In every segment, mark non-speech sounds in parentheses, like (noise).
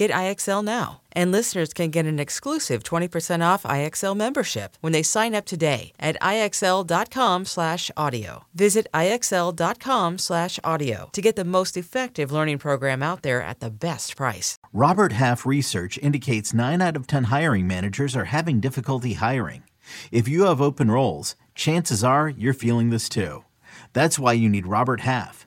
Get IXL now. And listeners can get an exclusive 20% off IXL membership when they sign up today at IXL.com/audio. Visit IXL.com/audio to get the most effective learning program out there at the best price. Robert Half research indicates 9 out of 10 hiring managers are having difficulty hiring. If you have open roles, chances are you're feeling this too. That's why you need Robert Half.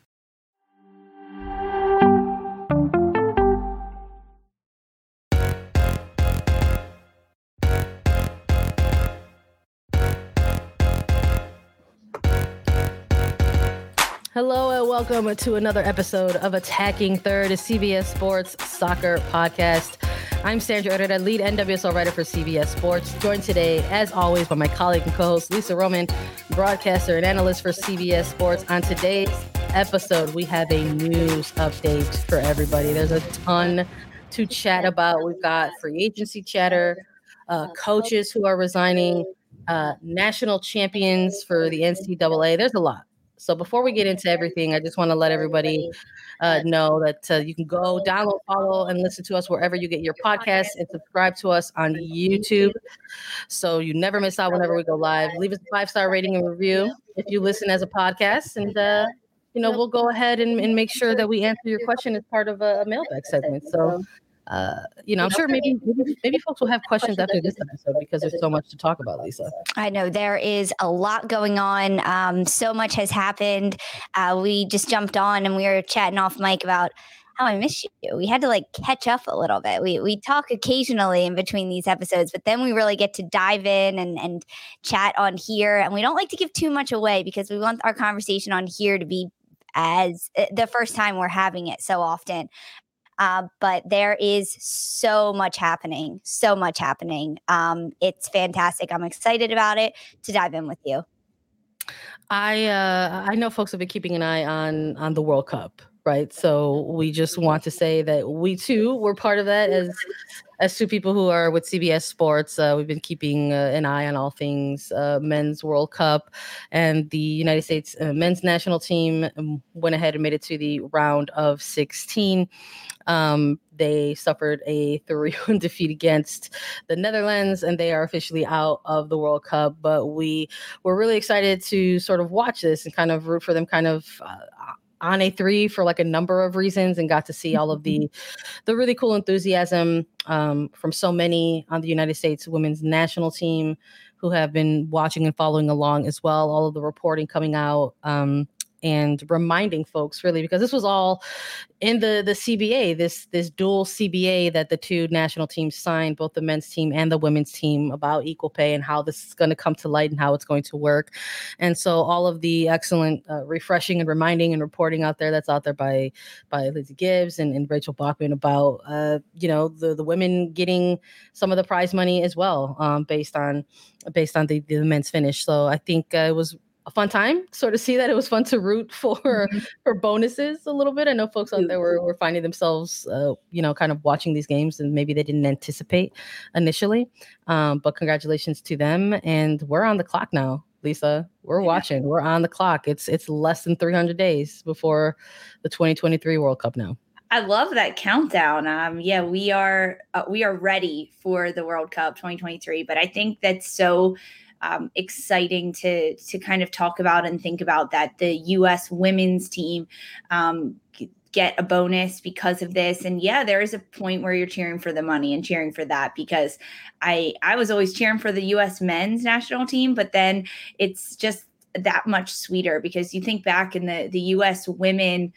Hello and welcome to another episode of Attacking Third, a CBS Sports soccer podcast. I'm Sandra Herrera, lead NWSL writer for CBS Sports, joined today, as always, by my colleague and co-host Lisa Roman, broadcaster and analyst for CBS Sports. On today's episode, we have a news update for everybody. There's a ton to chat about. We've got free agency chatter, uh, coaches who are resigning, uh, national champions for the NCAA. There's a lot. So before we get into everything, I just want to let everybody uh, know that uh, you can go download, follow, and listen to us wherever you get your podcasts and subscribe to us on YouTube so you never miss out whenever we go live. Leave us a five star rating and review if you listen as a podcast. And, uh, you know, we'll go ahead and, and, make sure that we answer your question as part of a, a mailbag segment. So, uh, you know, I'm sure maybe, maybe, folks will have questions after this episode because there's so much to talk about, Lisa. I know there is a lot going on. Um, so much has happened. Uh, we just jumped on and we were chatting off mic about how I miss you. We had to like catch up a little bit. We we talk occasionally in between these episodes, but then we really get to dive in and and chat on here. And we don't like to give too much away because we want our conversation on here to be as eh, the first time we're having it so often. Uh, but there is so much happening, so much happening. Um, it's fantastic. I'm excited about it to dive in with you. I uh, I know folks have been keeping an eye on on the World Cup, right? So we just want to say that we too were part of that as as two people who are with CBS Sports, uh, we've been keeping uh, an eye on all things uh, men's World Cup, and the United States uh, men's national team um, went ahead and made it to the round of 16. Um, they suffered a (laughs) 3 1 defeat against the Netherlands, and they are officially out of the World Cup. But we were really excited to sort of watch this and kind of root for them kind of uh, on A3 for like a number of reasons and got to see all of the (laughs) the really cool enthusiasm um, from so many on the United States women's national team who have been watching and following along as well. All of the reporting coming out um, and reminding folks really because this was all in the the CBA this this dual CBA that the two national teams signed both the men's team and the women's team about equal pay and how this is going to come to light and how it's going to work. And so all of the excellent uh, refreshing and reminding and reporting out there that's out there by by Lizzie Gibbs and, and Rachel Bachman about uh, you know the the women getting some of the prize money as well um, based on based on the, the men's finish. So I think uh, it was a fun time sort of see that it was fun to root (laughs) for mm-hmm. for bonuses a little bit. I know folks out there were, were finding themselves uh, you know kind of watching these games and maybe they didn't anticipate initially um, but congratulations to them and we're on the clock now lisa. We're watching. We're on the clock. It's it's less than 300 days before the 2023 world cup now. I love that countdown. Um, yeah, we are uh, we are ready for the World Cup 2023, but I think that's so um, exciting to to kind of talk about and think about that the U.S. women's team um, get a bonus because of this and yeah there is a point where you're cheering for the money and cheering for that because i i was always cheering for the us men's national team but then it's just that much sweeter because you think back in the the us women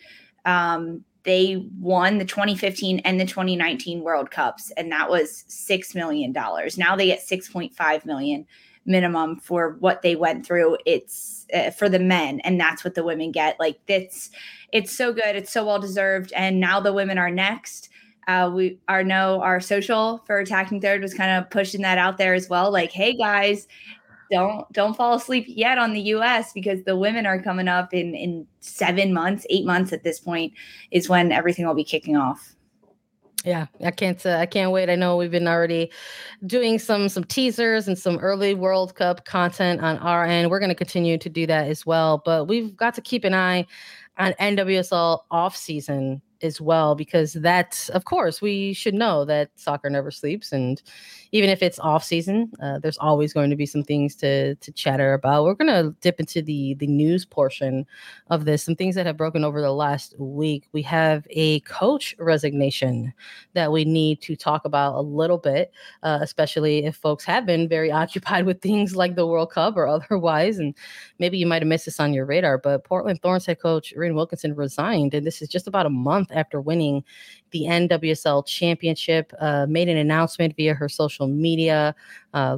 um they won the 2015 and the 2019 world cups and that was six million dollars now they get 6.5 million minimum for what they went through it's uh, for the men and that's what the women get. Like it's it's so good. It's so well deserved. And now the women are next. Uh, we are know our social for attacking third was kind of pushing that out there as well. Like hey guys don't don't fall asleep yet on the us because the women are coming up in in seven months eight months at this point is when everything will be kicking off yeah, I can't. Uh, I can't wait. I know we've been already doing some some teasers and some early World Cup content on our end. We're going to continue to do that as well. But we've got to keep an eye on NWSL off season as well because that of course we should know that soccer never sleeps and even if it's off season uh, there's always going to be some things to to chatter about. We're going to dip into the the news portion of this some things that have broken over the last week. We have a coach resignation that we need to talk about a little bit uh, especially if folks have been very (laughs) occupied with things like the world cup or (laughs) otherwise and maybe you might have missed this on your radar but portland thorns head coach Rhian Wilkinson resigned and this is just about a month after winning the NWSL championship, uh, made an announcement via her social media,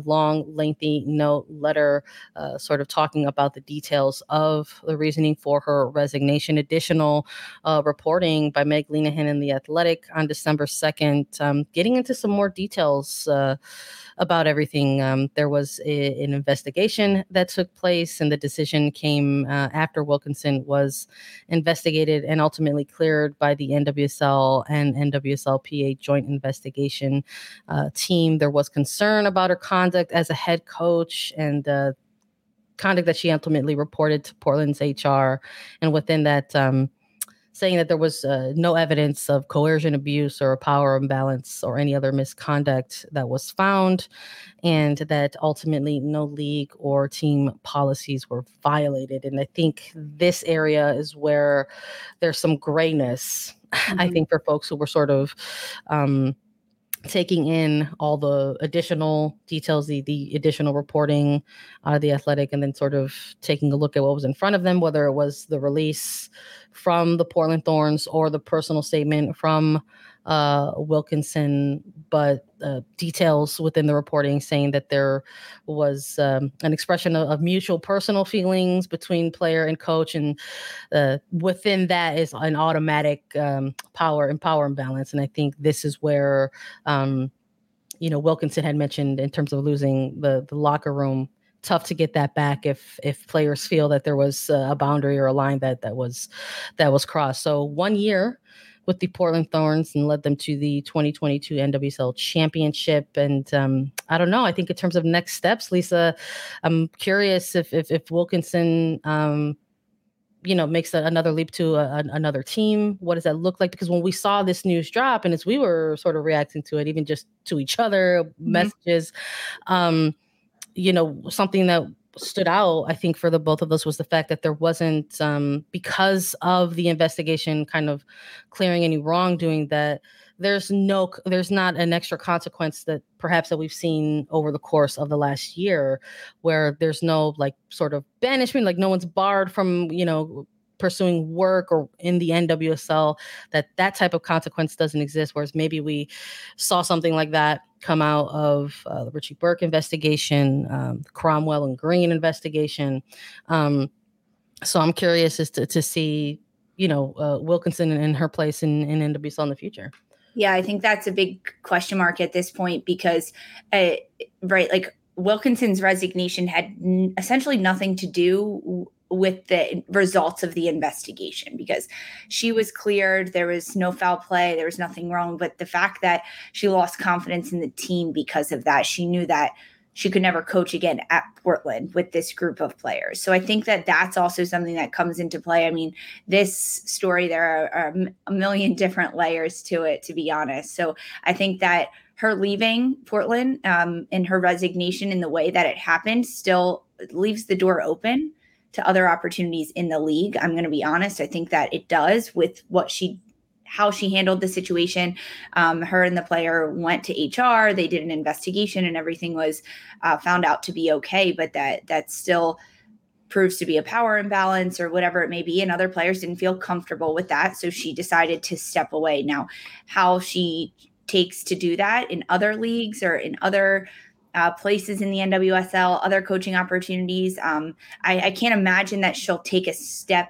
long, lengthy note letter, uh, sort of talking about the details of the reasoning for her resignation. Additional uh, reporting by Meg Linehan in The Athletic on December 2nd, um, getting into some more details uh, about everything. Um, there was a, an investigation that took place, and the decision came uh, after Wilkinson was investigated and ultimately cleared by the NWSL and and NWSLPA joint investigation uh, team. There was concern about her conduct as a head coach and uh, conduct that she ultimately reported to Portland's HR. And within that, um, saying that there was uh, no evidence of coercion, abuse, or power imbalance or any other misconduct that was found, and that ultimately no league or team policies were violated. And I think this area is where there's some grayness mm-hmm. I think for folks who were sort of um, taking in all the additional details, the the additional reporting out of the athletic, and then sort of taking a look at what was in front of them, whether it was the release from the Portland Thorns or the personal statement from uh, Wilkinson, but uh, details within the reporting saying that there was um, an expression of, of, mutual personal feelings between player and coach, and uh, within that is an automatic um, power and power imbalance. And I think this is where. Um, you know, Wilkinson had mentioned in terms of losing the the locker room tough to get that back if if players feel that there was a boundary or a line that that was that was crossed. So one year with the Portland Thorns and led them to the 2022 NWSL Championship. And um, I don't know. I think in terms of next steps, Lisa, I'm curious if if, if Wilkinson. Um, you know, makes a, another leap to a, another team. What does that look like? Because when we saw this news drop, and as we were sort of reacting to it, even just to each other, mm-hmm. messages, um, you know, something that stood out, I think, for the both of us was the fact that there wasn't, um, because of the investigation kind of clearing any wrongdoing, that there's no, there's not an extra consequence that perhaps that we've seen over the course of the last year, where there's no like sort of banishment, like no one's barred from, you know, pursuing work or in the NWSL that that type of consequence doesn't exist whereas maybe we saw something like that come out of uh, the Richie Burke investigation um, Cromwell and Greene investigation. Um, so I'm curious as to, to see you know uh, Wilkinson and her place in, in NWSL in the future. Yeah I think that's a big question mark at this point because uh, right like Wilkinson's resignation had n- essentially nothing to do with the results of the investigation because she was cleared there was no foul play there was nothing wrong but the fact that she lost confidence in the team because of that she knew that she could never coach again at Portland with this group of players. So I think that that's also something that comes into play. I mean, this story, there are, are a million (laughs) different layers to it, to be honest. So I think that her leaving Portland um, and her resignation in the way that it happened still leaves the door open to other opportunities in the league. I'm going to be honest. I think that it does with what she how she handled the situation. Um, her and the player went to HR. They did an investigation, and everything was uh, found out to be okay. But that that still proves to be a power imbalance or whatever it may be. And other players didn't feel comfortable with that, so she decided to step away. Now, how she takes to do that in other leagues or in other uh, places in the NWSL, other coaching opportunities. Um, I, I, can't imagine that she'll take a step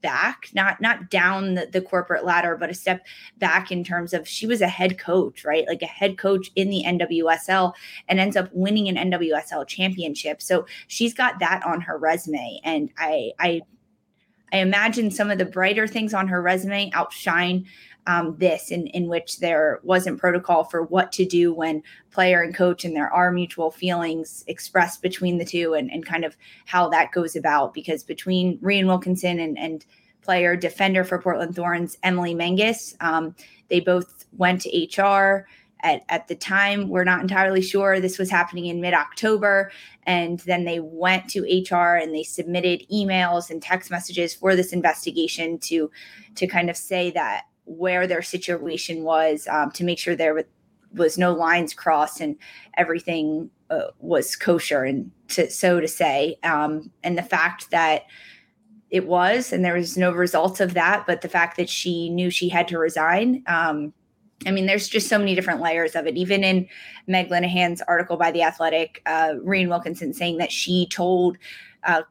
back, not not down the, the, corporate ladder, but a step back in terms of she was a head coach, right? Like a head coach in the NWSL and ends up winning an NWSL championship. So she's got that on her resume, and I I I imagine some of the brighter things on her resume outshine um, this in, in which there wasn't protocol for what to do when player and coach and there are mutual feelings expressed between the two and, and kind of how that goes about. Because between Rhian Wilkinson and, and player defender for Portland Thorns, Emily Menges, um, they both went to HR at, at the time we're not entirely sure. This was happening in mid-october. And then they went to hr and they submitted emails and text messages for this investigation to to kind of say that where their situation was um, to make sure there was no lines crossed and everything uh, was kosher and to, so to say um, and the fact that it was and there was no results of that but the fact that she knew she had to resign um, I mean, there's just so many different layers of it. Even in Meg Linehan's article by The Athletic, uh, Wilkinson saying that she told uh,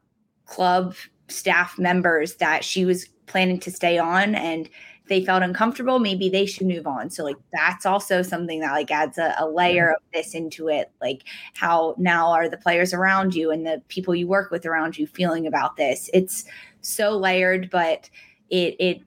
club staff members that she was planning to stay on and they felt uncomfortable, maybe they should move on. So like that's also something that like adds a, a layer of this into it. Like how now are the players around you and the people you work with around you feeling about this? It's so layered, but it it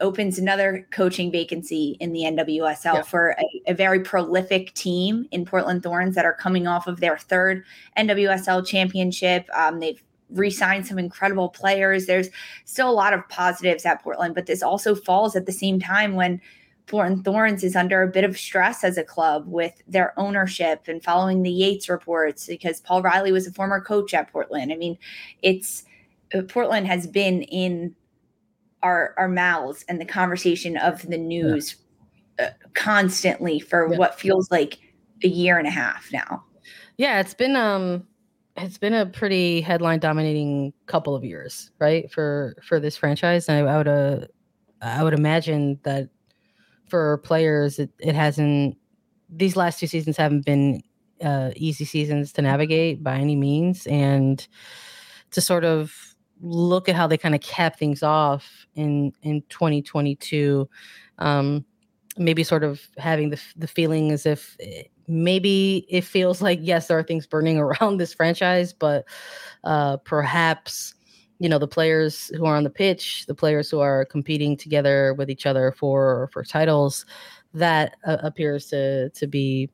opens another coaching vacancy in the NWSL yeah. for a, a, very prolific team in Portland Thorns that are coming off of their third NWSL championship. Um, they've re-signed some incredible players. There's still a lot of positives at Portland, but this also falls at the same time when Portland Thorns is under a bit of stress as a club with their ownership and following the Yates reports because Paul Riley was a former coach at Portland. I mean, it's uh, Portland has been in our our mouths and the conversation of the news yeah. uh, constantly for yeah. what feels like a year and a half now. Yeah, it's been um it's been a pretty headline dominating couple of years, right? For for this franchise, and I, I would uh, I would imagine that for players, it, it hasn't. These last two seasons haven't been uh, easy seasons to navigate by any means, and to sort of look at how they kind of capped things off in in 2022 um maybe sort of having the the feeling as if eh, maybe it feels like yes there are things burning (laughs) around this franchise but uh perhaps you know the players who are on the pitch the players who are competing together with each other for for titles that uh, appears to to be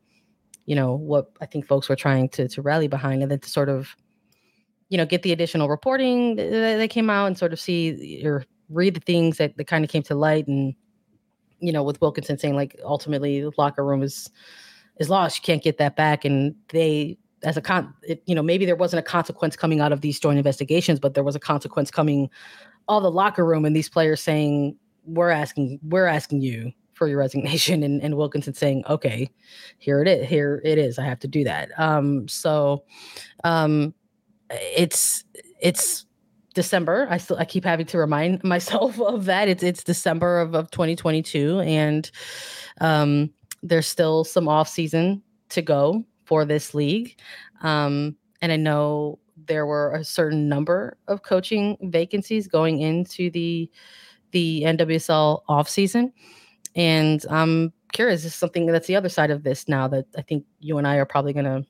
you know what i think folks were trying to to rally behind and then to sort of you know get the additional reporting that, that came out and sort of see or read the things that, that kind of came to light and you know with wilkinson saying like ultimately the locker room is is lost. You can't get that back. And they, as a con, it, you know, maybe there wasn't a consequence coming out of these joint investigations, but there was a consequence coming all the locker room and these players saying, "We're asking, we're asking you for your resignation," and, and Wilkinson saying, "Okay, here it is. Here it is. I have to do that." Um, so, um, it's it's December. I still I keep having to remind (laughs) myself of that. It's it's December of, of 2022 and um there's still some off season to go for this league. Um, and I know there were a certain number of coaching vacancies going into the the NWSL off season. And I'm curious, is something that's the other side of this now that I think you and I are probably gonna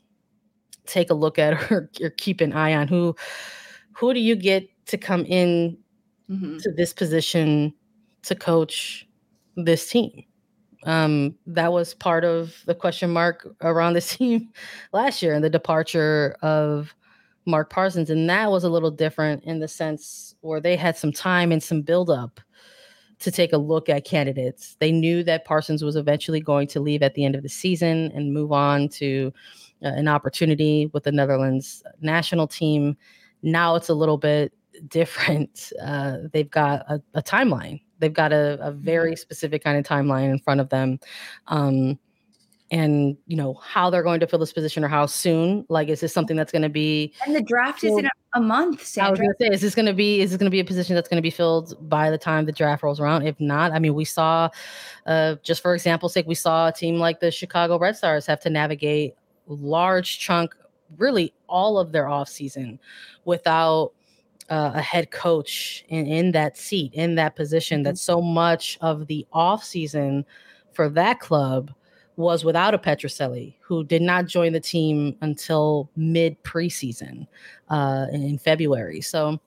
take a look at (laughs) or, or keep an eye on who who do you get to come in mm-hmm. to this position to coach this team um, that was part of the question mark around the (laughs) team last year and the departure of Mark Parsons. And that was a little different in the sense where they had some time and some buildup to take a look at candidates. They knew that Parsons was eventually going to leave at the end of the season and move on to uh, an opportunity with the Netherlands national team. Now it's a little bit different. Uh, they've got a, a, timeline. They've got a, a, very specific kind of timeline in front of them. Um, and you know how they're going to fill this position or how soon like is this something that's going to be and the draft is in a, a month Sandra. i was going to say is this going to be is this going to be a position that's going to be filled by the time the draft rolls around if not i mean we saw uh, just for example's sake we saw a team like the chicago red stars have to navigate large chunk really all of their off season without uh, a head coach in, in that seat in that position mm-hmm. that so much of the off season for that club was without a Petrucelli, who did not join the team until mid preseason uh, in February. So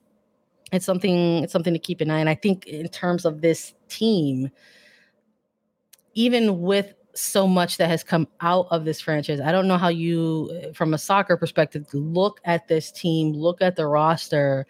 it's something it's something to keep an eye. And I think in terms of this team, even with so much that has come out of this franchise. I don't know how you, from a soccer perspective, look at this team, look at the roster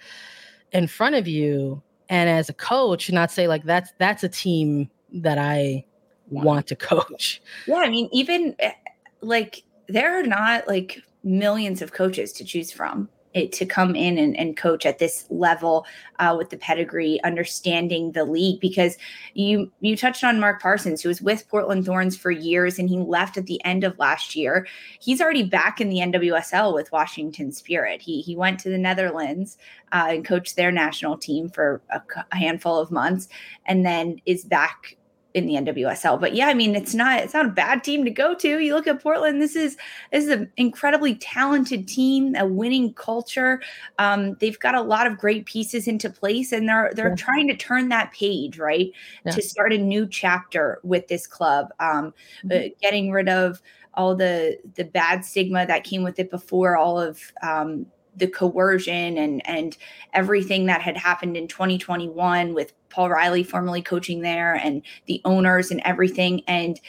in front of you, and as a coach, not say like that's that's a team that I want to (laughs) coach. Yeah, I mean, even eh, like there are not like millions of coaches to choose from it, to come in and, and coach at this level uh, with the pedigree, understanding the league. Because you you touched on Mark Parsons, who was with Portland Thorns for years, and he left at the end of last year. He's already back in the NWSL with Washington Spirit. He he went to the Netherlands uh, and coached their national team for a, a handful of months, and then is back in the NWSL. But yeah, I mean, it's not it's not a bad team to go to. You look at Portland. This is this is an incredibly talented team, a winning culture. Um, they've got a lot of great pieces into place, and they're they're yeah. trying to turn that page right yeah. to start a new chapter with this club. Um, mm-hmm. uh, getting rid of all the the bad stigma that came with it before, all of um, the coercion and and everything that had happened in 2021 with Paul Riley formerly coaching there and the owners and everything. And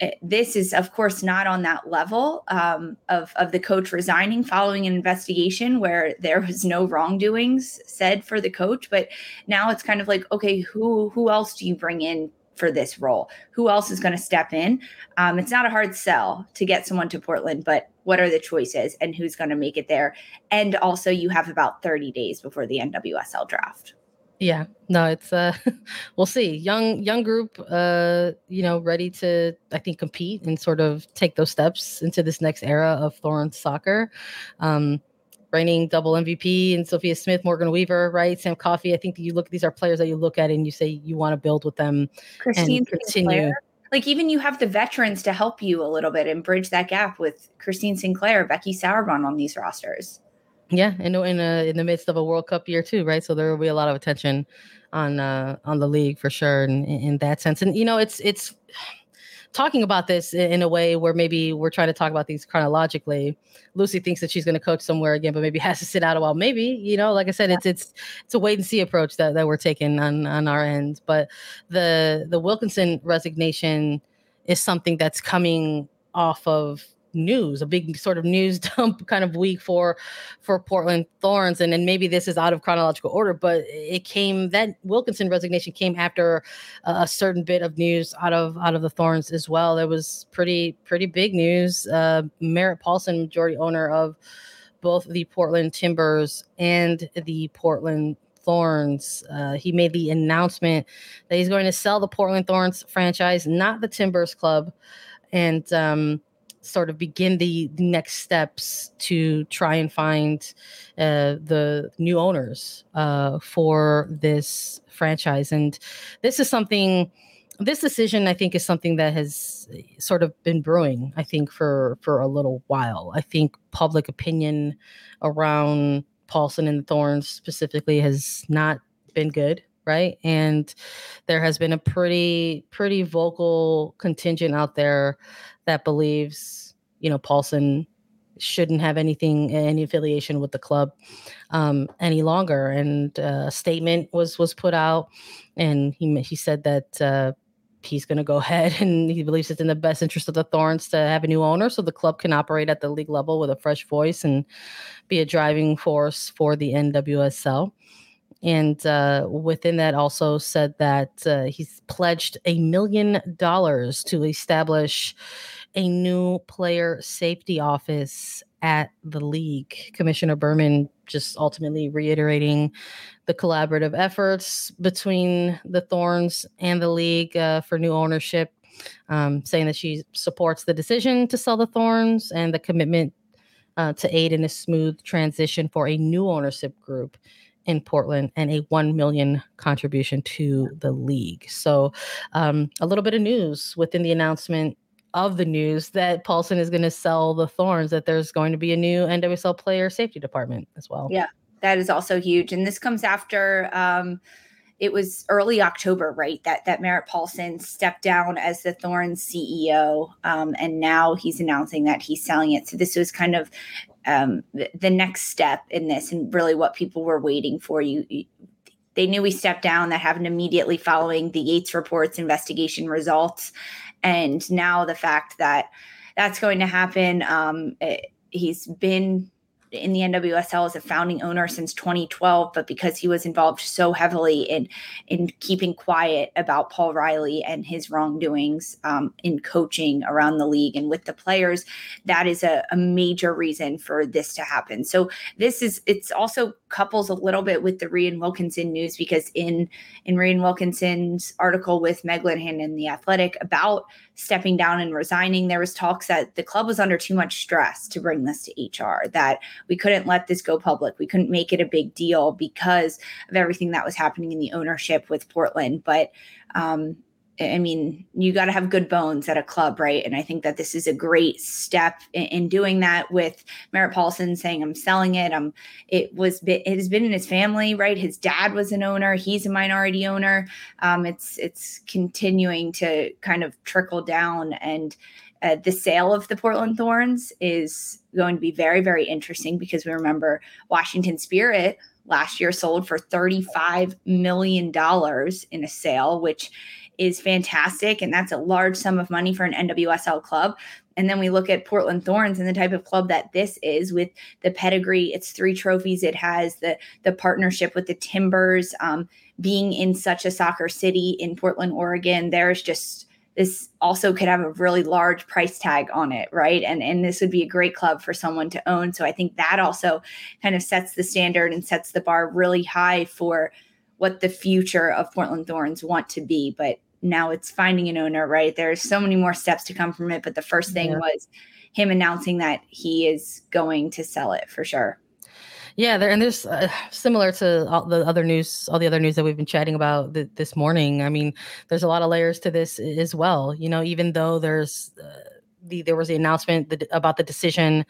eh, this is, of course, not on that level um, of, of the coach resigning following an investigation where there was no wrongdoings said for the coach. But now it's kind of like, okay, who who else do you bring in for this role? Who else is going to step in? Um, it's not a hard sell to get someone to Portland, but what are the choices and who's going to make it there? And also, you have about 30 days before the NWSL draft. Yeah, no, it's uh (laughs) we'll see. Young young group uh you know ready to I think compete and sort of take those steps into this next era of Thorns soccer. Um reigning double MVP and Sophia Smith, Morgan Weaver, right? Sam Coffey. I think you look these are players that you look at and you say you want to build with them Christine and continue. Sinclair. Like even you have the veterans to help you a little bit and bridge that gap with Christine Sinclair, Becky Sauerbrunn on these rosters. Yeah, in in a, in the midst of a World Cup year too, right? So there will be a lot of attention on uh, on the league for sure, in, in that sense. And you know, it's it's talking about this in a way where maybe we're trying to talk about things chronologically. Lucy thinks that she's going to coach somewhere again, but maybe (laughs) has to sit out a while. Maybe you know, like I said, it's it's it's a wait and see approach that, that we're taking on on our end. But the the Wilkinson resignation is something that's coming off of news, a big sort of news (laughs) dump kind of week for for Portland Thorns. And then maybe this is out of chronological order, but it came that Wilkinson resignation came after a certain bit of news out of out of the Thorns as well. It was pretty pretty big news. Uh, Merritt Paulson, majority owner of both the Portland Timbers and the Portland Thorns. Uh, he made the announcement that he's going to sell the Portland Thorns franchise, not the Timbers Club. And um, sort of begin the, next steps to try and find uh, the new owners uh, for this franchise. And this is something. This decision, I think, is something that has sort of been brewing. I think for for a little while. I think public opinion around Paulson and Thorns specifically has not been good right and there has been a pretty pretty vocal contingent out there that believes, you know, Paulson shouldn't have anything, any affiliation with the club um, any longer. And uh, a statement was was put out, and he he said that uh, he's going to go (laughs) ahead and he believes it's in the best interest of the Thorns to have a new owner, so the club can operate at the league level with a fresh voice and be a driving force for the NWSL. And uh, within that, also said that uh, he's pledged a million dollars to establish a new player safety office at the league. Commissioner Berman just ultimately reiterating the collaborative efforts between the Thorns and the league uh, for new ownership, um, saying that she supports the decision to sell the Thorns and the commitment uh, to aid in a smooth transition for a new ownership group in Portland and a 1 million contribution to the league. So, um, a little bit of news within the announcement of the news that Paulson is going to sell the Thorns, that there's going to be a new NWSL player safety department as well. Yeah, that is also huge. And this comes after um, it was early October, right? That that Merritt Paulson stepped down as the Thorns CEO, um, and now he's announcing that he's selling it. So this was kind of um, the, the next step in this, and really what people were waiting for. You, you they knew we stepped down. That happened immediately following the Yates reports investigation results, and now the fact that that's going to happen. Um, it, he's been in the NWSL as a founding owner since 2012, but because he was involved so heavily in in keeping quiet about Paul Riley and his wrongdoings um, in coaching around the league and with the players, that is a, a major reason for this to happen. So this is it's also couples a little bit with the Rhian Wilkinson news because in in Rhian Wilkinson's article with Meg Linehan in the Athletic about stepping down and resigning, there was talks that the club was under too much stress to bring this to HR. That we couldn't let this go public. We couldn't make it a big deal because of everything that was happening in the ownership with Portland. But um, I mean, you got to have good bones at a club, right? And I think that this is a great step in, in, doing that with Merritt Paulson saying, "I'm selling it." Um, it was it has been in his family, right? His dad was an owner; he's a minority owner. Um, it's it's continuing to kind of trickle down, and uh, the sale of the Portland Thorns is going to be very very interesting because we remember Washington Spirit last year sold for 35 million dollars in a sale, which is fantastic. And that's a large sum of money for an NWSL club. And then we look at Portland Thorns and the type of club that this is with the pedigree. It's three trophies. It has the the partnership with the Timbers. Um, being in such a soccer city in Portland, Oregon, there's just this also could have a really large price tag on it, right? And and this would be a great club for someone to own. So I think that also kind of sets the standard and sets the bar really high for what the future of Portland Thorns want to be. But now it's finding an owner, right? There's so many more steps to come from it. But the first thing yeah. was him announcing that he is going to sell it for sure. Yeah, there and there's uh, similar to all the other news, all the other news that we've been chatting about th- this morning. I mean, there's a lot of layers to this as well. You know, even though there's uh, the there was the announcement that, about the decision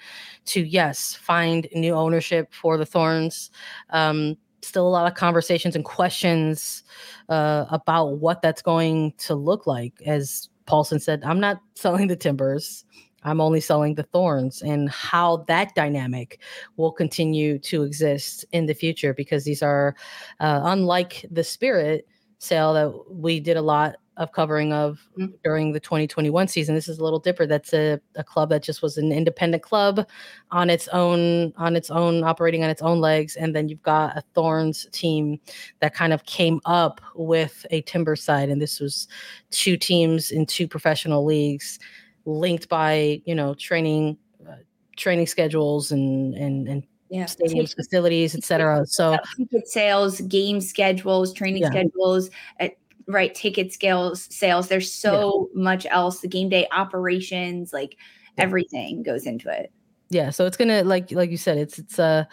to yes find new ownership for the Thorns. Um, still a lot of conversations and questions uh, about what that's going to look like. As Paulson said, I'm not selling the timbers. I'm only selling the thorns and how that dynamic will continue to exist in the future because these are uh, unlike the spirit sale that we did a lot of covering of mm-hmm. during the 2021 season. This is a little different. That's a, a club that just was an independent club on its own, on its own, operating on its own legs. And then you've got a Thorns team that kind of came up with a timber side. And this was two teams in two professional leagues linked by, you know, training, uh, training schedules and, and, and yeah. stadiums, facilities, etc. So ticket sales, game schedules, training yeah. schedules, uh, right ticket scales sales there's so yeah. much else the game day operations like everything goes into it yeah so it's gonna like like you said it's it's uh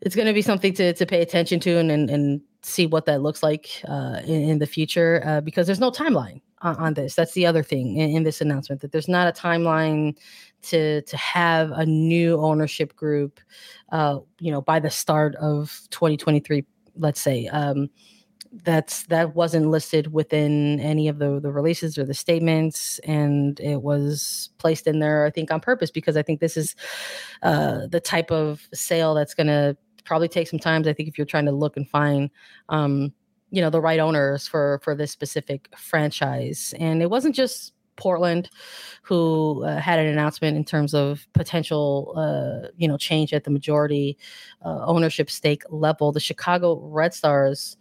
it's gonna be something to to pay attention to and and, and see what that looks like uh in, in the future uh, because there's no timeline on, on this. That's the other thing in, in this announcement that there's not a timeline to to have a new ownership group uh you know by the start of 2023 let's say. Um that's that wasn't listed within any of the the releases or the statements and it was placed in there i think on purpose because i think this is uh the type of sale that's going to probably take some time i think if you're trying to look and find um you know the right owners for for this specific franchise and it wasn't just Portland, who uh, had an announcement in terms of potential, uh, you know, change at the majority uh, ownership stake level. The Chicago Red Stars,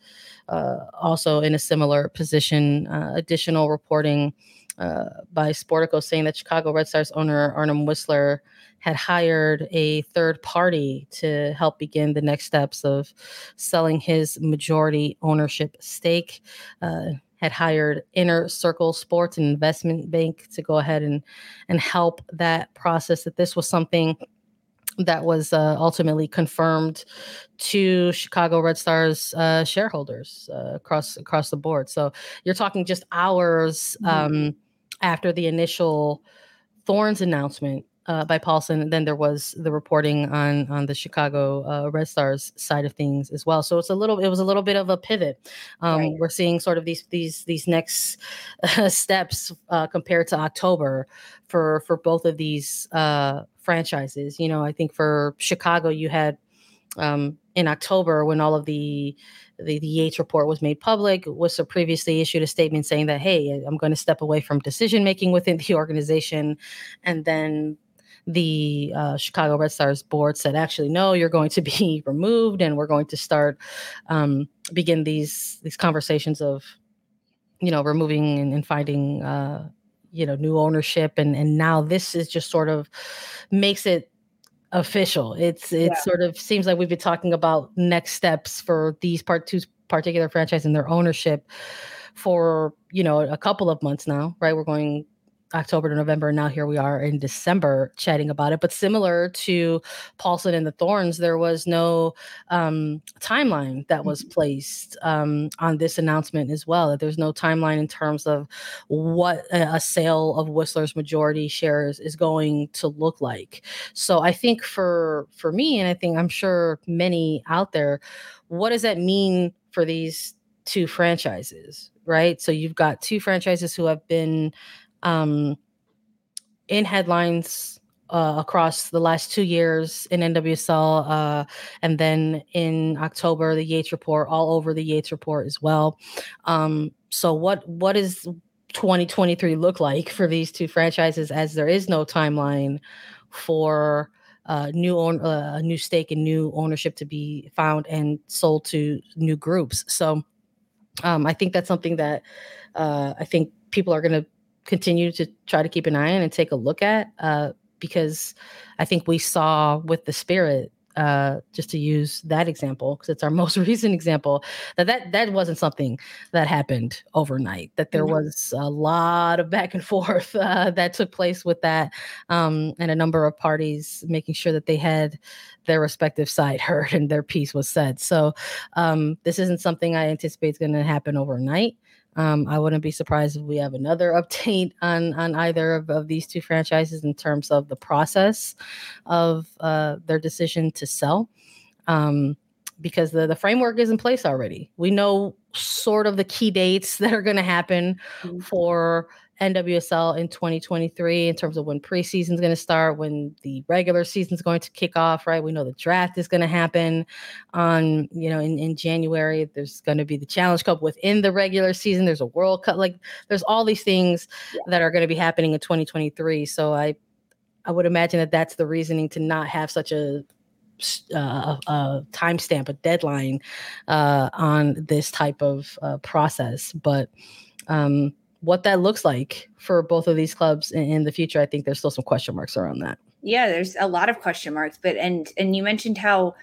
uh, also in a similar position. Uh, additional reporting uh, by Sportico saying that Chicago Red Stars owner Arnim Whisler had hired a third party to help begin the next steps of selling his majority ownership stake. Uh, had hired Inner Circle Sports and Investment Bank to go ahead and and help that process. That this was something that was uh, ultimately confirmed to Chicago Red Stars uh, shareholders uh, across across the board. So you're talking just hours mm-hmm. um, after the initial Thorns announcement uh, by Paulson. And then there was the reporting on on the Chicago uh, Red Stars side of things as well. So it's a little it was a little bit of a pivot. Um, right. We're seeing sort of these these these next uh, (laughs) steps uh, compared to October for for both of these uh, franchises. You know, I think for Chicago you had um, in October when all of the the, the Yates report was made public, was previously issued a statement saying that, hey, I'm going to step away from decision making within the (laughs) organization. And then the uh, Chicago Red Stars board said, actually, no, you're going to be (laughs) removed, and we're going to start um, begin these these conversations of, you know, removing and, and finding, uh, you know, new ownership, and and now this is just sort of makes it official. It's it yeah. sort of seems like we've been talking about next steps for these part two particular franchise and their ownership for you know a couple of months now, right? We're going October to November, and now here we are in December chatting about it. But similar to Paulson and the Thorns, there was no um, timeline that was mm-hmm. placed um, on this announcement as well. That there's no timeline in terms of what a sale of Whisler's majority shares is going to look like. So I think for for me, and I think I'm sure many out there, what does that mean for these two franchises? Right. So you've got two franchises who have been um, in headlines uh, across the last two years in NWSL, uh, and then in October the Yates report, all over the Yates report as well. Um, so what what does 2023 look like for these two franchises? As there is no timeline for uh, new own uh, a new stake and new ownership to be found and sold to new groups. So um, I think that's something that uh, I think people are going to continue to try to keep an eye on and take a look at uh, because I think we saw with the spirit uh, just to use that example because it's our (laughs) most recent example that that that wasn't something that happened overnight that there mm-hmm. was a lot of back and (laughs) forth uh, that took place with that um, and a number of parties making sure that they had their respective side heard (laughs) and their piece was said so um, this isn't something i anticipate is going to happen overnight um, I wouldn't be surprised if we have another (laughs) update on on either of, of these two franchises in terms of the process of uh, their decision to sell, um, because the the framework is in place already. We know sort of the key dates (laughs) that are going to happen mm-hmm. for NWSL in 2023 in terms of when preseason is going to start, when the regular season is going to kick off, right? We know the draft is going to happen on, you know, in, in January. There's going to be the Challenge Cup within the regular season. There's a World Cup. Like there's all these things yeah. that are going to be happening in 2023. So I, I would imagine that that's the reasoning to not have such a uh, a timestamp, a deadline uh, on this type of uh, process. But um, what that looks like for both of these clubs in, in, the future, I think there's still some question marks around that. Yeah, there's a lot of question marks. But and and you mentioned how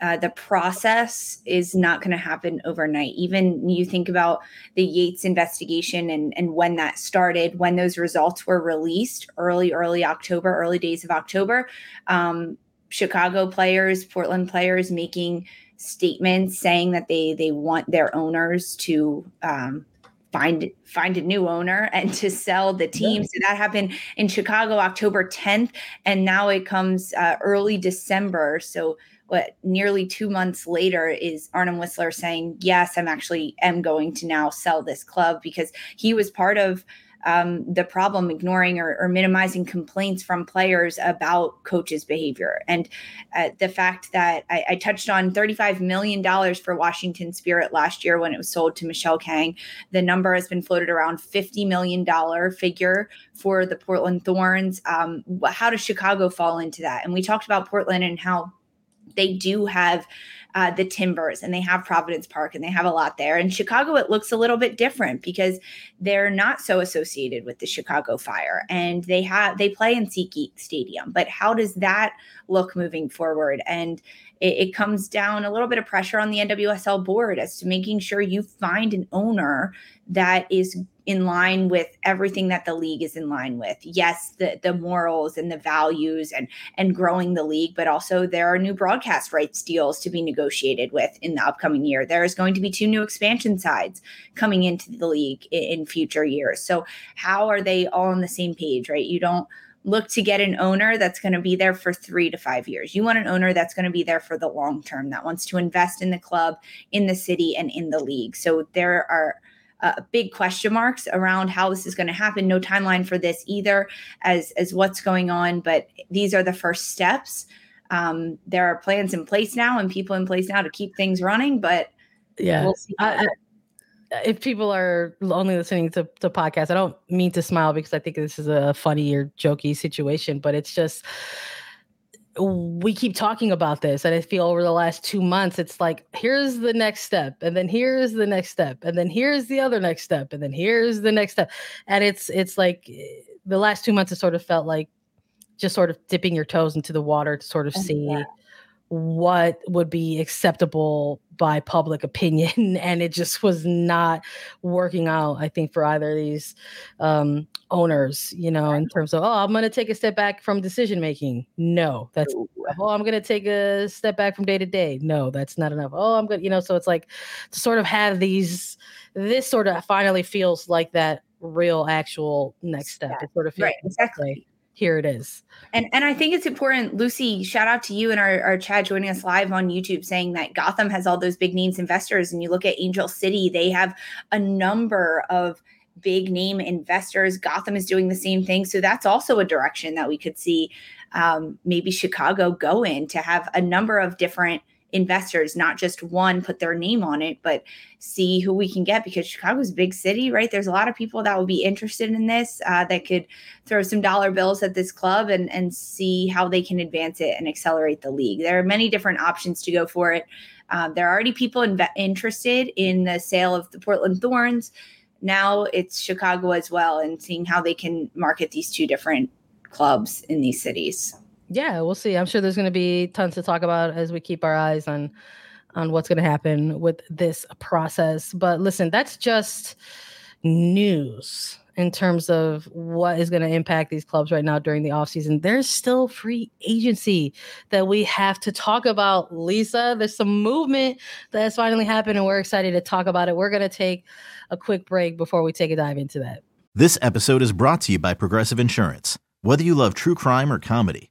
uh, the process is not going to happen overnight. Even you think about the Yates investigation and, and when that started, when those results were released early, early October, early days of October. Um, Chicago players, Portland players making statements saying that they they want their owners to um, find find a new owner (laughs) and to sell the team. Yeah. So that happened in Chicago October 10th, and now it comes uh, early December. So what nearly two months later is Arnim Whisler saying, "Yes, I'm actually am going to now sell this club because he was part of." Um, the problem, ignoring or, or, minimizing complaints from players about coaches' behavior. And uh, the fact that I, I, touched on $35 million for Washington Spirit last year when it was sold to Michelle Kang. The number has been floated around $50 million figure for the Portland Thorns. Um, how does Chicago fall into that? And we talked about Portland and how they do have uh, the Timbers and they have Providence Park and they have a lot there. In Chicago, it looks a little bit different because they're not so associated with the Chicago Fire and they have they play in SeatGeek Stadium. But how does that look moving forward? And it, it comes down a little bit of pressure on the NWSL board as to making sure you find an owner that is in line with everything that the league is in line with. Yes, the the morals and the values and and growing the league, but also there are new broadcast rights deals to be negotiated with in the upcoming year. There is going to be two new expansion sides coming into the league in, in future years. So how are they all on the same page, right? You don't look to get an owner that's going to be there for three to five years. You want an owner that's going to be there for the long term, that wants to invest in the club, in the city, and in the league. So there are uh, big question marks around how this is going to happen. No timeline for this either, as as what's going on. But these are the first steps. Um, there are plans in place now and people in place now to keep things running. But yeah, we'll I, if people are only listening to the podcast, I don't mean to smile because I think this is a funny or jokey situation, but it's just we keep talking about this and i feel over the last two months it's like here's the next step and then here's the next step and then here's the other next step and then here's the next step. And it's it's like the last two months it sort of felt like just sort of dipping your toes into the water to sort of oh, see yeah. what would be acceptable by public opinion (laughs) and it just was not working out i think for either of these um, owners you know in terms of oh i'm going to take a step back from decision making no that's oh i'm going to take a step back from day to day no that's not enough. Oh i'm good you know so it's like to sort of have these this sort of finally feels like that real actual next step. Yeah, it sort of feels right exactly here it is. And and I think it's important, Lucy. Shout out to you and our, our chat joining us live on YouTube, saying that Gotham has all those big names investors, and you look at Angel City, they have a number of big name investors. Gotham is doing the same thing, so that's also a direction that we could see um, maybe Chicago go in to have a number of different investors, not just one put their name on it, but see who we can get because Chicago's a big city, right? There's a lot of people that would be interested in this uh, that could throw some dollar bills at this club and, and see how they can advance it and accelerate the league. There are many different options to go for it. Um, there are already people inv- interested in the sale of the Portland Thorns. Now it's Chicago as well, and seeing how they can market these two different clubs in these cities yeah, we'll see. I'm sure there's going to be tons to talk about as we keep our eyes on on what's going to happen with this process. But listen, that's just news in terms of what is going to impact these clubs right now during the offseason. There's still free agency that we have to talk about, Lisa. There's some movement that has finally happened, and we're excited to talk about it. We're going to take a quick break before we take a dive into that. This episode is brought to you by Progressive Insurance. Whether you love true crime or comedy,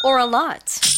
or a lot.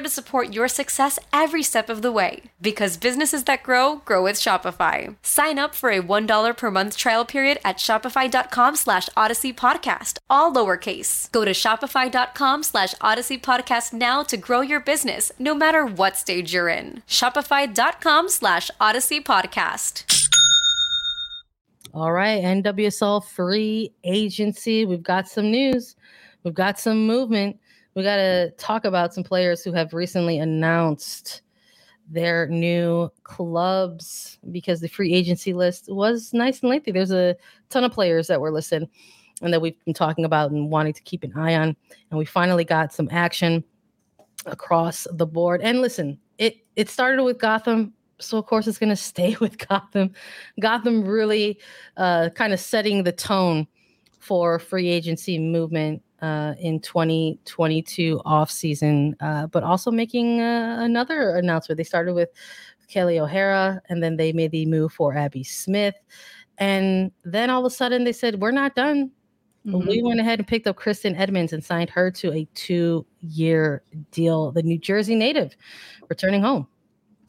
to support your success every step of the way. Because businesses that grow, grow with Shopify. Sign up for a $1 per month trial period at shopify.com slash odyssey podcast, all lowercase. Go to shopify.com slash odyssey podcast now to grow your business, no matter what stage you're in. Shopify.com slash odyssey podcast. All right, NWSL free agency. We've got some news. We've got some movement. We got to talk about some players who have recently announced their new clubs because the free agency list was nice and lengthy. There's a ton of players that were listed and that we've been talking about and wanting to keep an eye on. And we finally got some action across the board. And listen, it it started with Gotham so of course it's going (laughs) to stay with Gotham. Gotham really uh, kind of setting the tone for free agency movement uh, in 2022 off season, uh, but also making uh, another announcement. They started with Kelly O'Hara, and then they made the move for Abby Smith, and then all of a sudden they said we're not done. Mm-hmm. We went ahead and picked up Kristen Edmonds and signed her to a two-year deal. The New Jersey native returning home.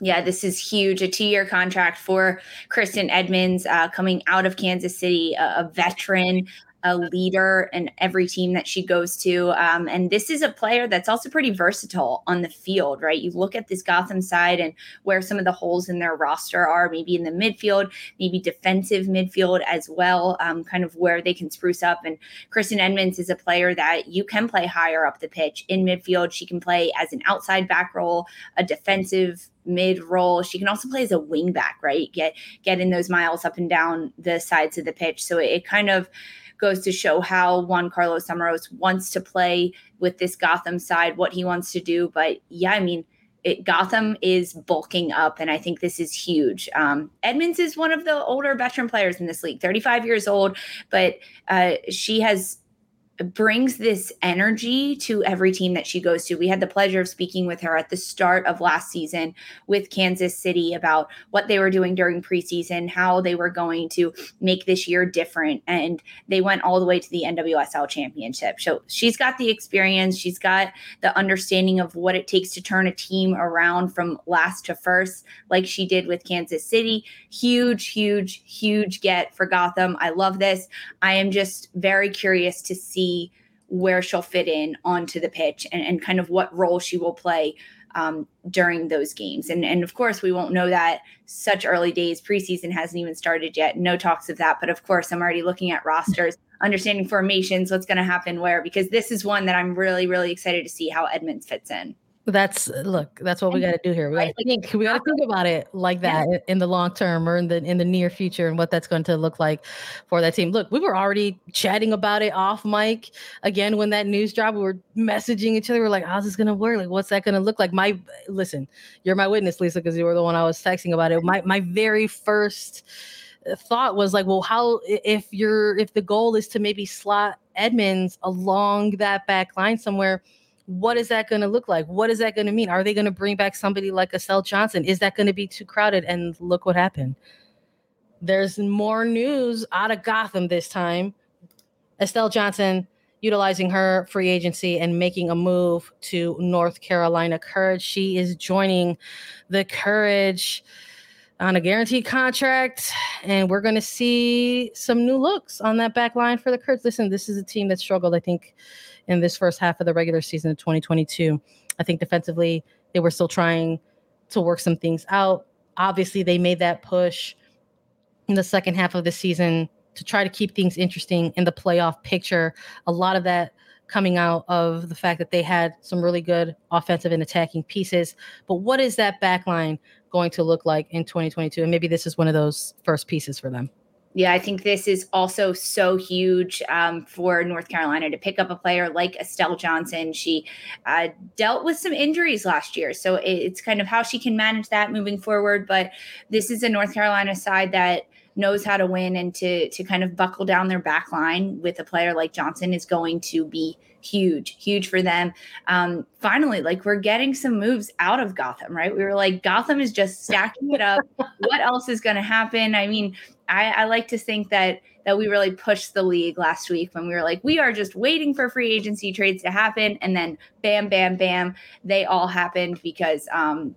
Yeah, this is huge. A two year contract for Kristen Edmonds uh, coming out of Kansas City, a, a veteran, a leader in every team that she goes to. Um, and this is a player that's also pretty versatile on the field, right? You look at this Gotham side and where some of the holes in their roster are, maybe in the midfield, maybe defensive midfield as well, um, kind of where they can spruce up. And Kristen Edmonds is a player that you can play higher up the pitch in midfield. She can play as an outside back role, a defensive mid role. She can also play as a wing back, right? Get get in those miles up and down the sides of the pitch. So it, it kind of goes to show how Juan Carlos Amorós wants to play with this Gotham side, what he wants to do. But yeah, I mean, it, Gotham is bulking up, and I think this is huge. Um, Edmonds is one of the older veteran players in this league, 35 years old, but uh, she has brings this energy to every team that she goes to. We had the pleasure of speaking with her at the start of last season with Kansas City about what they were doing during preseason, how they were going to make this year different. And they went all the way to the NWSL championship. So she's got the experience, she's got the understanding of what it takes to turn a team around from last to first, like she did with Kansas City. Huge, huge, huge get for Gotham. I love this. I am just very curious to see where she'll fit in onto the pitch and, and kind of what role she will play um, during those games. And, and of course, we won't know that such early days. Preseason hasn't even started yet. No talks of that. But of course, I'm already looking at rosters, understanding formations, what's going to happen where, because this is one that I'm really, really excited to see how Edmonds fits in. That's uh, look. That's what we got to do here. We got to think. We got to think about it like that yeah. in the long term or in the in the near future, and what that's going to look like for that team. Look, we were already chatting about it off mic. Again, when that news dropped, we were messaging each other. We are like, "How's this going to work? Like, what's that going to look like?" My listen, you're my witness, Lisa, because you were the one I was texting about it. My my very first uh, thought was like, well, how if you're if the goal is to maybe slot Edmonds along that back line somewhere what is that going to look like? What is that going to mean? Are they going to bring back somebody like Estelle Johnson? Is that going to be too crowded? And look what happened. There's more news out of Gotham this time. Estelle Johnson utilizing her free agency and making a move to North Carolina Courage. She is joining the Courage on a guaranteed contract, and we're going to see some new looks on that back line for the Courage. Listen, this is a team that struggled, I think, in this first half of the regular season of 2022. I think defensively, they were still trying to work some things out. Obviously, they made that push in the second half of the season to try to keep things interesting in the playoff picture. A lot of that coming out of the fact that they had some really good offensive and attacking pieces. But what is that back line going to look like in 2022? And maybe this is one of those first pieces for them. Yeah, I think this is also so huge um, for North Carolina to pick up a player like Estelle Johnson. She uh, dealt with some injuries last year, so it's kind of how she can manage that moving forward. But this is a North Carolina side that knows how to win and to to kind of buckle down their back line with a player like Johnson is going to be huge, huge for them. Um, finally, like we're getting some moves out of Gotham, right? We were like, Gotham is just stacking it up. (laughs) what else is going to happen? I mean, I, I like to think that that we really pushed the league last week when we were like, we are just waiting for free agency trades to happen, and then bam, bam, bam, they all happened because um,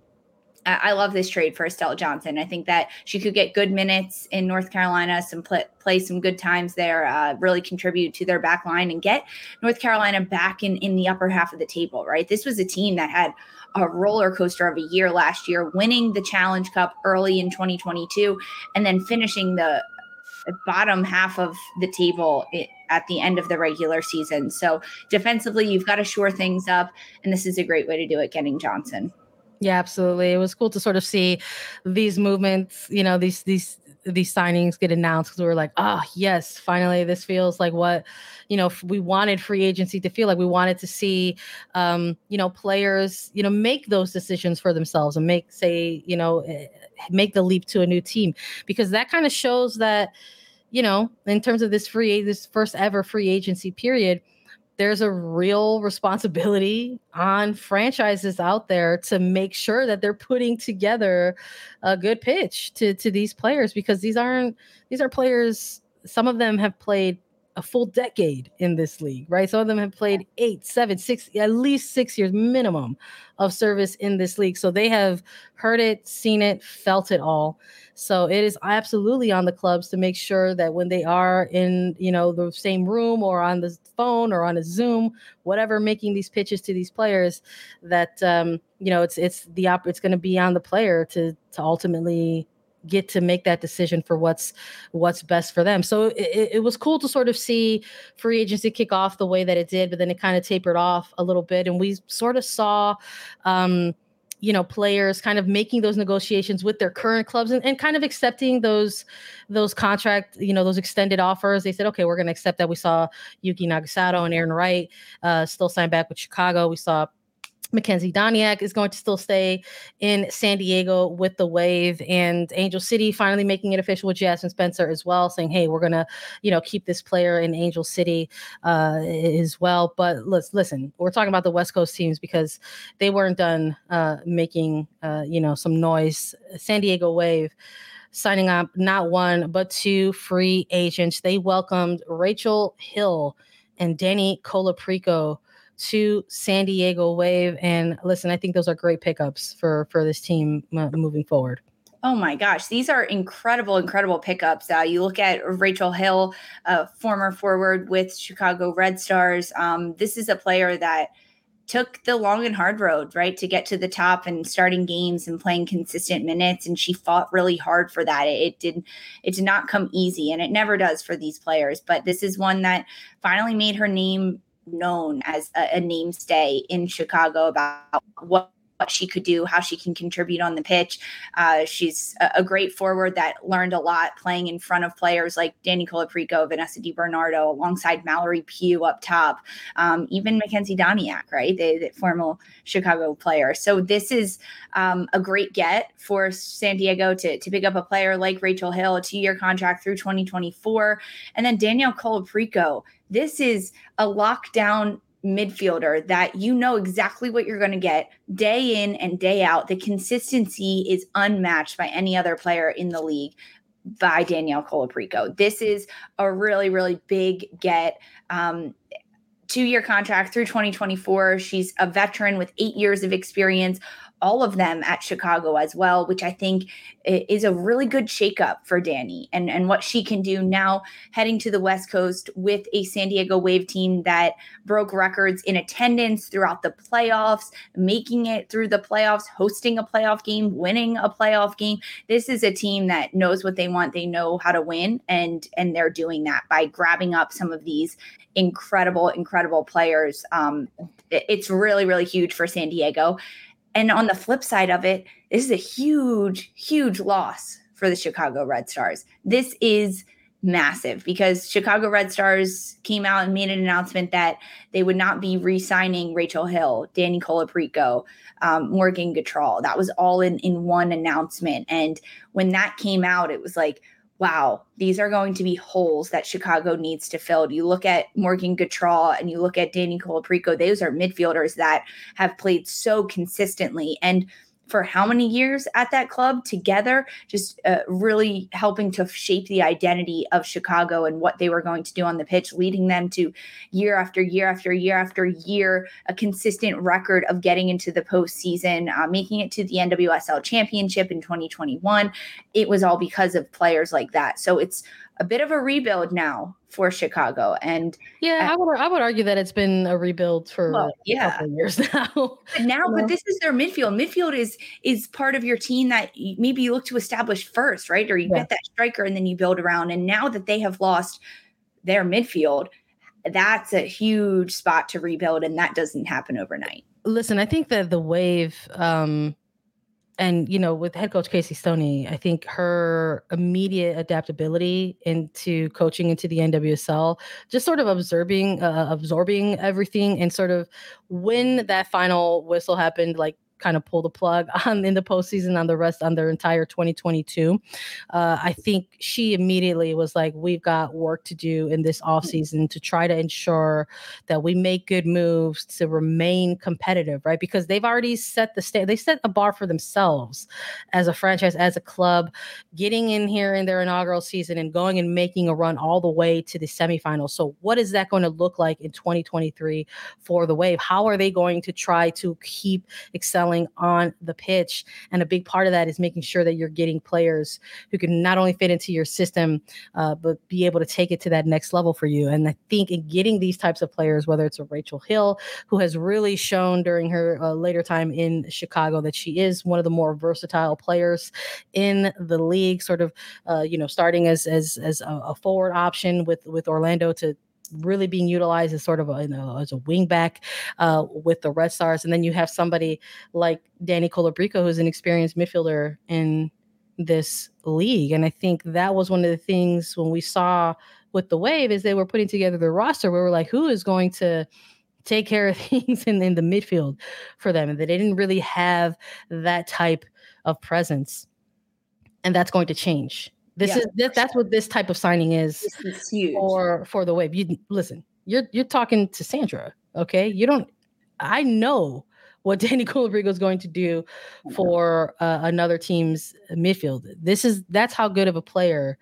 I love this trade for Estelle Johnson. I think that she could get good minutes in North Carolina, some play, play some good times there, uh, really contribute to their back line and get North Carolina back in, in the upper half of the table, right? This was a team that had a roller coaster of a year last year, winning the Challenge Cup early in 2022 and then finishing the bottom half of the table at the end of the regular season. So defensively, you've got to shore things up, and this is a great way to do it, getting Johnson. Yeah, absolutely. It was cool to sort of see these movements, you know, these these these signings get announced because we were like, ah, oh, yes, finally, this feels like what you know we wanted free agency to feel like. We wanted to see, um, you know, players, you know, make those decisions for themselves and make, say, you know, eh, make the leap to a new team because that kind of shows that, you know, in terms of this free this first ever free agency period there's a real responsibility on franchises out there to make sure that they're putting together a good pitch to to these players because these aren't these are players some of them have played a full decade in this league, right? Some of them have played eight, seven, six, at least six years minimum of service in this league. So they have heard it, seen it, felt it all. So it is absolutely on the clubs to make sure that when they are in, you know, the same room or on the phone or on a Zoom, whatever, making these pitches to these players, that um, you know, it's it's the op- it's going to be on the player to to ultimately get to make that decision for what's what's best for them. So it, it, was cool to sort of see free agency kick off the way that it did, but then it kind of tapered off a little bit, and we sort of saw. Um, you know players kind of making those negotiations with their current clubs and, and kind of accepting those those contract you know those extended offers they said okay we're going to accept that we saw yuki nagasato and arin wright uh, still signed back with chicago we saw Makenzy Doniak is going to still stay in San Diego with the Wave, and Angel City finally making it official with Jasmyne Spencer as well, saying, "Hey, we're gonna, you know, keep this player in Angel City uh, as well." But let's listen. We're talking about the West Coast teams because they weren't done uh, making, uh, you know, some noise. San Diego Wave signing up not one but two free agents. They welcomed Rachel Hill and Danny Colaprico to San Diego Wave. And listen, I think those are great pickups for for this team uh, moving forward. Oh my gosh, these are incredible, incredible pickups. Uh, you look at Rachel Hill, a former forward with Chicago Red Stars. Um, this is a player that took the long and hard road, right, to get to the top and starting games and playing consistent minutes. And she fought really hard for that. It, it did, it did not come easy, and it never does for these players. But this is one that finally made her name known as a, a namestay in Chicago about what what she could do, how she can contribute on the pitch. Uh, she's a, a, great forward that learned a lot playing in front of players like Danny Colaprico, Vanessa DiBernardo, alongside Mallory Pugh up top, um, even Makenzy Doniak, right? The, the former Chicago player. So this is um, a great get for San Diego to, to pick up a player like Rachel Hill, a two-year contract through 2024. And then Danielle Colaprico, this is a lockdown midfielder that you know exactly what you're going to get day in and day out. The consistency is unmatched by any other player in the league by Danielle Colaprico. This is a really, really big get. Um, two year contract through 2024. She's a veteran with eight years of experience all of them at Chicago as well, which I think is a really good shakeup for Danny and, and what she can do now heading to the West Coast with a San Diego Wave team that broke records in attendance throughout the playoffs, making it through the playoffs, hosting a playoff game, winning a playoff game. This is a team that knows what they want. They know how to win and and they're doing that by grabbing up some of these incredible, incredible players. Um, it's really, really huge for San Diego. And on the flip side of it, this is a huge, huge loss for the Chicago Red Stars. This is massive because Chicago Red Stars came out and made an announcement that they would not be re-signing Rachel Hill, Danny Colaprico, um, Morgan Gautrat. That was all in in one announcement. And when that came out, it was like, wow, these are going to be holes that Chicago needs to fill. You look at Morgan Gautrat and you look at Danny Colaprico; those are midfielders that have played so consistently and for how many years at that club together, just uh, really helping to shape the identity of Chicago and what they were going to do on the pitch, leading them to year after year after year after year, a consistent record of getting into the postseason, uh, making it to the NWSL championship in 2021. It was all because of players like that. So it's a bit of a rebuild now for Chicago. And yeah, I would I would argue that it's been a rebuild for well, yeah. years (laughs) now. but now, you know? but this is their midfield. Midfield is is part of your team that maybe you look to establish first, right? Or you yeah. get that striker and then you build around. And now that they have lost their midfield, that's a huge spot to rebuild, and that doesn't happen overnight. Listen, I think that the wave um and you know with head coach casey stoney i think her immediate adaptability into coaching into the nwsl just sort of absorbing uh, absorbing everything and sort of when that final whistle happened like kind of pull the plug (laughs) on in the postseason on the rest on their entire 2022. Uh, I think she immediately was like, we've got work to do in this offseason to try to ensure that we make good moves to remain competitive, right? Because they've already set the state, they set a bar for themselves as a franchise, as a club, getting in here in their inaugural season and going and making a run all the way to the semifinals. So, what is that going to look like in 2023 for the Wave? How are they going to try to keep excelling? Excelling on the pitch. And a big part of that is making sure that you're getting players who can not only fit into your system, uh, but be able to take it to that next level for you. And I think in getting these types of players, whether it's a Rachel Hill, who has really shown during her uh, later time in Chicago that she is one of the more versatile players in the league, sort of, uh, you know, starting as as as a, a forward option with with Orlando to really being utilized as sort of a, you know, as a wingback uh, with the Red Stars, and then you have somebody like Danny Colaprico, who's an experienced midfielder in this league, and I think that was one of the things when we saw with the Wave is they were putting together the roster. We were like, who is going to take care of (laughs) things in, in the midfield for them, and they didn't really have that type of presence, and that's going to change this yeah, is this, that's what this type of signing is, is huge. for for the wave. You listen, you're you're talking to Sandra, okay? You don't. I know what (laughs) Danny Colaprico is going to do for uh, another team's midfield. This is that's how good of a player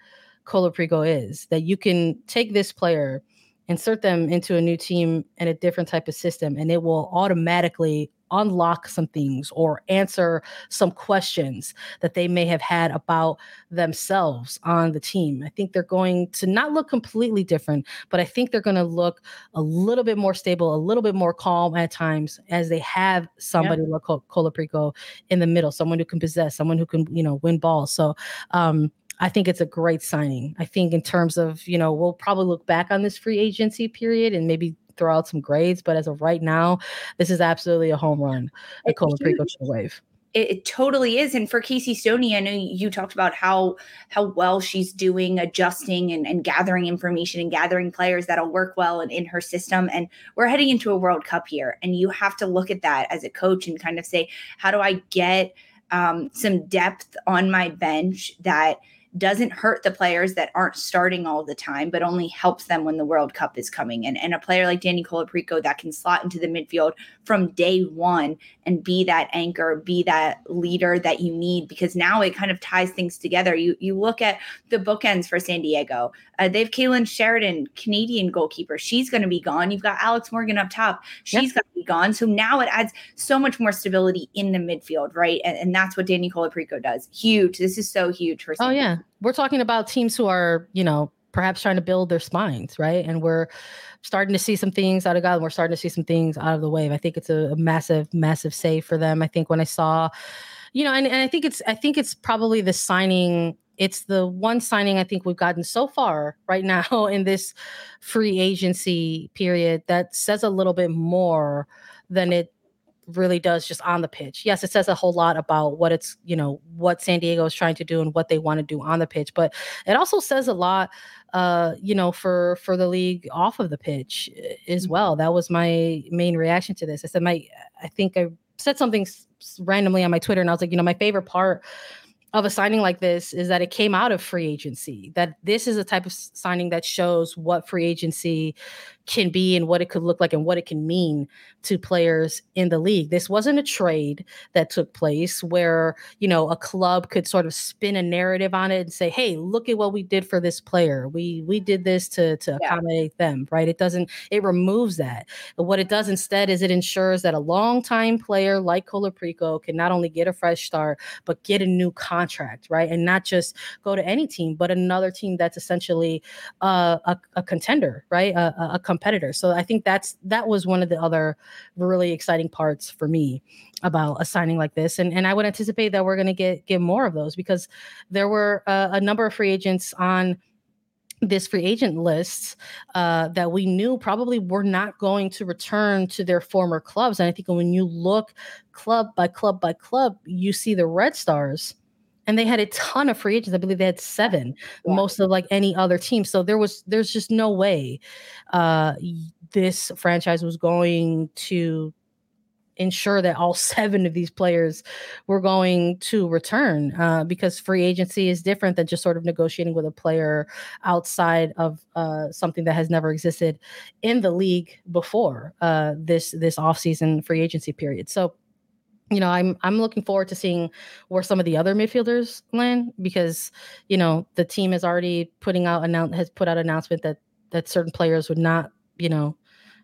Colaprico is. That you can take this player, insert them into a new team and a different type of system, and it will automatically unlock some things or answer some questions that they may have had about themselves on the team. I think they're going to not look completely different, but I think they're going to look a little bit more stable, a little bit more calm at times as they have somebody yeah. like Colaprico in the middle, someone who can possess, someone who can, you know, win balls. So, um, I think it's a great signing. I think in terms of, you know, we'll probably look back on this free agency period and maybe throw out some grades, but as of right now, this is absolutely a home run. A Colaprico to the wave. It, it, totally is. And for Casey Stoney, I know you talked about how how well she's doing adjusting and, and gathering information and gathering players that'll work well in, in her system. And we're heading into a World Cup here. And you have to look at that as a coach and kind of say, how do I get um, some depth on my bench that – doesn't hurt the players that aren't starting all the time, but only helps them when the World Cup is coming. And, and a player like Danny Colaprico that can slot into the midfield from day one and be that anchor, be that leader that you need, because now it kind of ties things together. You you look at the bookends for San Diego. Uh, they have Kailen Sheridan, Canadian goalkeeper. She's going to be gone. You've got Alex Morgan up top. She's yep. going to be gone. So now it adds so much more stability in the midfield, right? And, and that's what Danny Colaprico does. Huge. This is so huge for. San oh yeah, we're talking about teams who are you know perhaps trying to build their spines, right? And we're starting to see some things out of God. And we're starting to see some things out of the wave. I think it's a, a massive, massive save for them. I think when I saw, you know, and, and I think it's I think it's probably the signing it's the one signing I think we've gotten so far right (laughs) now in this free agency period that says a little bit more than it really does just on the pitch. Yes, it says a whole lot about what it's, you know, what San Diego is trying to do and what they want to do on the pitch, but it also says a lot uh, you know, for for the league off of the pitch eh, as mm-hmm. well. That was my main reaction to this. I said my I think I said something randomly on my Twitter and I was like, you know, my favorite part of a signing like this is that it came out of free agency. That this is a type of signing that shows what free agency can be and what it could look like and what it can mean to players in the league. This wasn't a trade that took place where, you know, a club could sort of spin a narrative on it and say, "Hey, look at what we did for this player. We we did this to to yeah. accommodate them." Right? It doesn't it removes that. But what it does instead is it ensures that a longtime player like Colaprico can not only get a fresh start, but get a new contract, right? And not just go to any team, but another team that's essentially uh, a, a contender, right? A, a, a So I think that's that was one of the other really exciting parts for me about a signing like this. And and I would anticipate that we're going to get get more of those because there were uh, a number of free agents on this free agent list uh, that we knew probably were not going to return to their former clubs. And I think when you look club by club by club, you see the Red Stars and they had a ton of free agents. I believe they had seven, yeah. most of like any other team. So there was there's just no way uh, this franchise was going to ensure that all (laughs) seven of these players were going to return uh, because free agency is different than just sort of negotiating with a player outside of uh, something that has never existed in the league before uh, this this offseason free agency period. So you know, I'm I'm looking forward to seeing where some of the other midfielders land because you know the team has already putting out announce has put out announcement that that certain players would not you know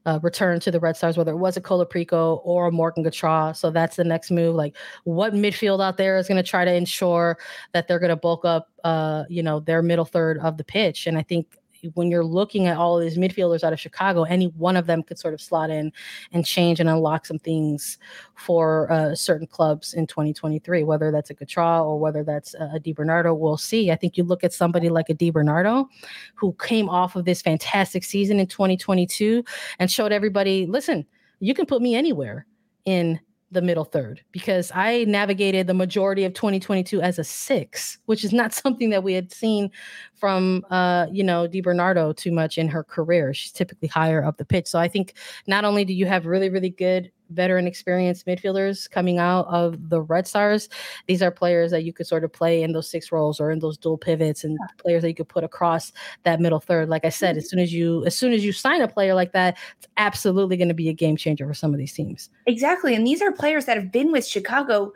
uh, return to the Red Stars, whether it was a Colaprico or a Morgan Gautrat. So that's the next move. Like, what midfield out there is going to try to ensure that they're going to bulk up, uh, you know, their middle third of the pitch? And I think when you're looking at all these midfielders out of Chicago, any one of them could sort of slot in and change and unlock some things for uh, certain clubs in 2023, whether that's a Gautrat or whether that's a Di Bernardo. We'll see. I think you look at somebody like a Di Bernardo who came off of this fantastic season in 2022 and showed everybody, listen, you can put me anywhere in the middle third because I navigated the majority of 2022 as a six, which is not (laughs) something that we had seen from uh, you know, Di Bernardo too much in her career. She's typically higher up the pitch. So I think not only do you have really, really good veteran experienced midfielders coming out of the Red Stars. These are players that you could sort of play in those six roles or in those dual pivots and players that you could put across that middle third. Like I said, as soon as you as soon as you sign a player like that, it's absolutely going to be a game changer for some of these teams. Exactly. And these are players that have been with Chicago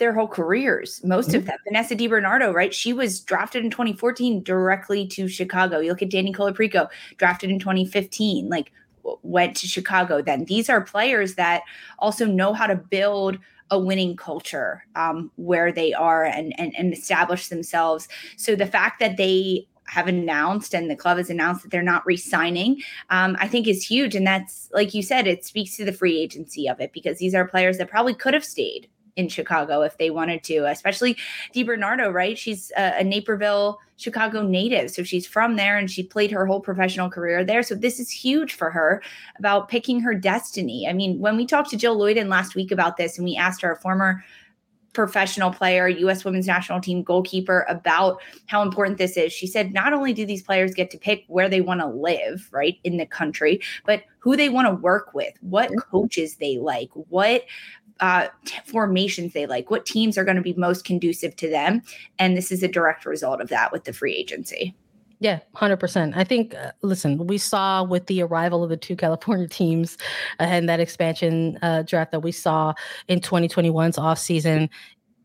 their whole careers, most mm-hmm. of them. Vanessa Di Bernardo, right? She was drafted in 2014 directly to Chicago. You look at Danny Colaprico, drafted in 2015. Like went to Chicago then. These are players that also know how to build a winning culture um, where they are and, and, and establish themselves. So the fact that they have announced and the club has announced that they're not re-signing um, i think is huge and that's like you said it speaks to the free agency of it because these are players that probably could have stayed in Chicago if they wanted to, especially Di Bernardo, right? She's a, a, Naperville, Chicago native. So she's from there and she played her whole professional career there. So this is huge for her about picking her destiny. I mean, when we talked to Jill Loyden last week about this and we asked her, a former professional player, US women's national team goalkeeper, about how important this is. She said not only do these players get to pick where they want to live, right, in the country, but who they want to work with, what coaches they like, what uh, t- formations they like, what teams are going to be most conducive to them. And this is a direct result of that with the free agency. Yeah, 100%. I think, uh, listen, we saw with the arrival of the two (laughs) California teams uh, and that expansion uh, draft that we saw in 2021's offseason,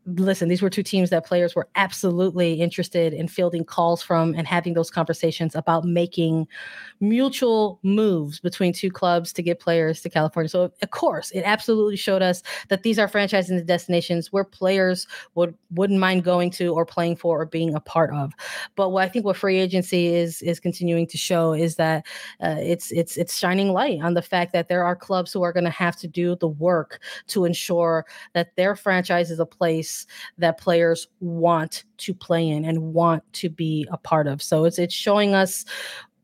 listen, these were two teams that players were absolutely interested in fielding calls from and having those conversations about making mutual moves between two clubs to get players to California. So, of course, it absolutely showed us that these are franchises and destinations where players would wouldn't mind going to or playing for or being a part of. But what I think what free agency is is continuing to show is that uh, it's it's it's shining light on the fact that there are clubs who are going to have to do the work to ensure that their franchise is a place that players want to play in and want to be a part of. So it's it's showing us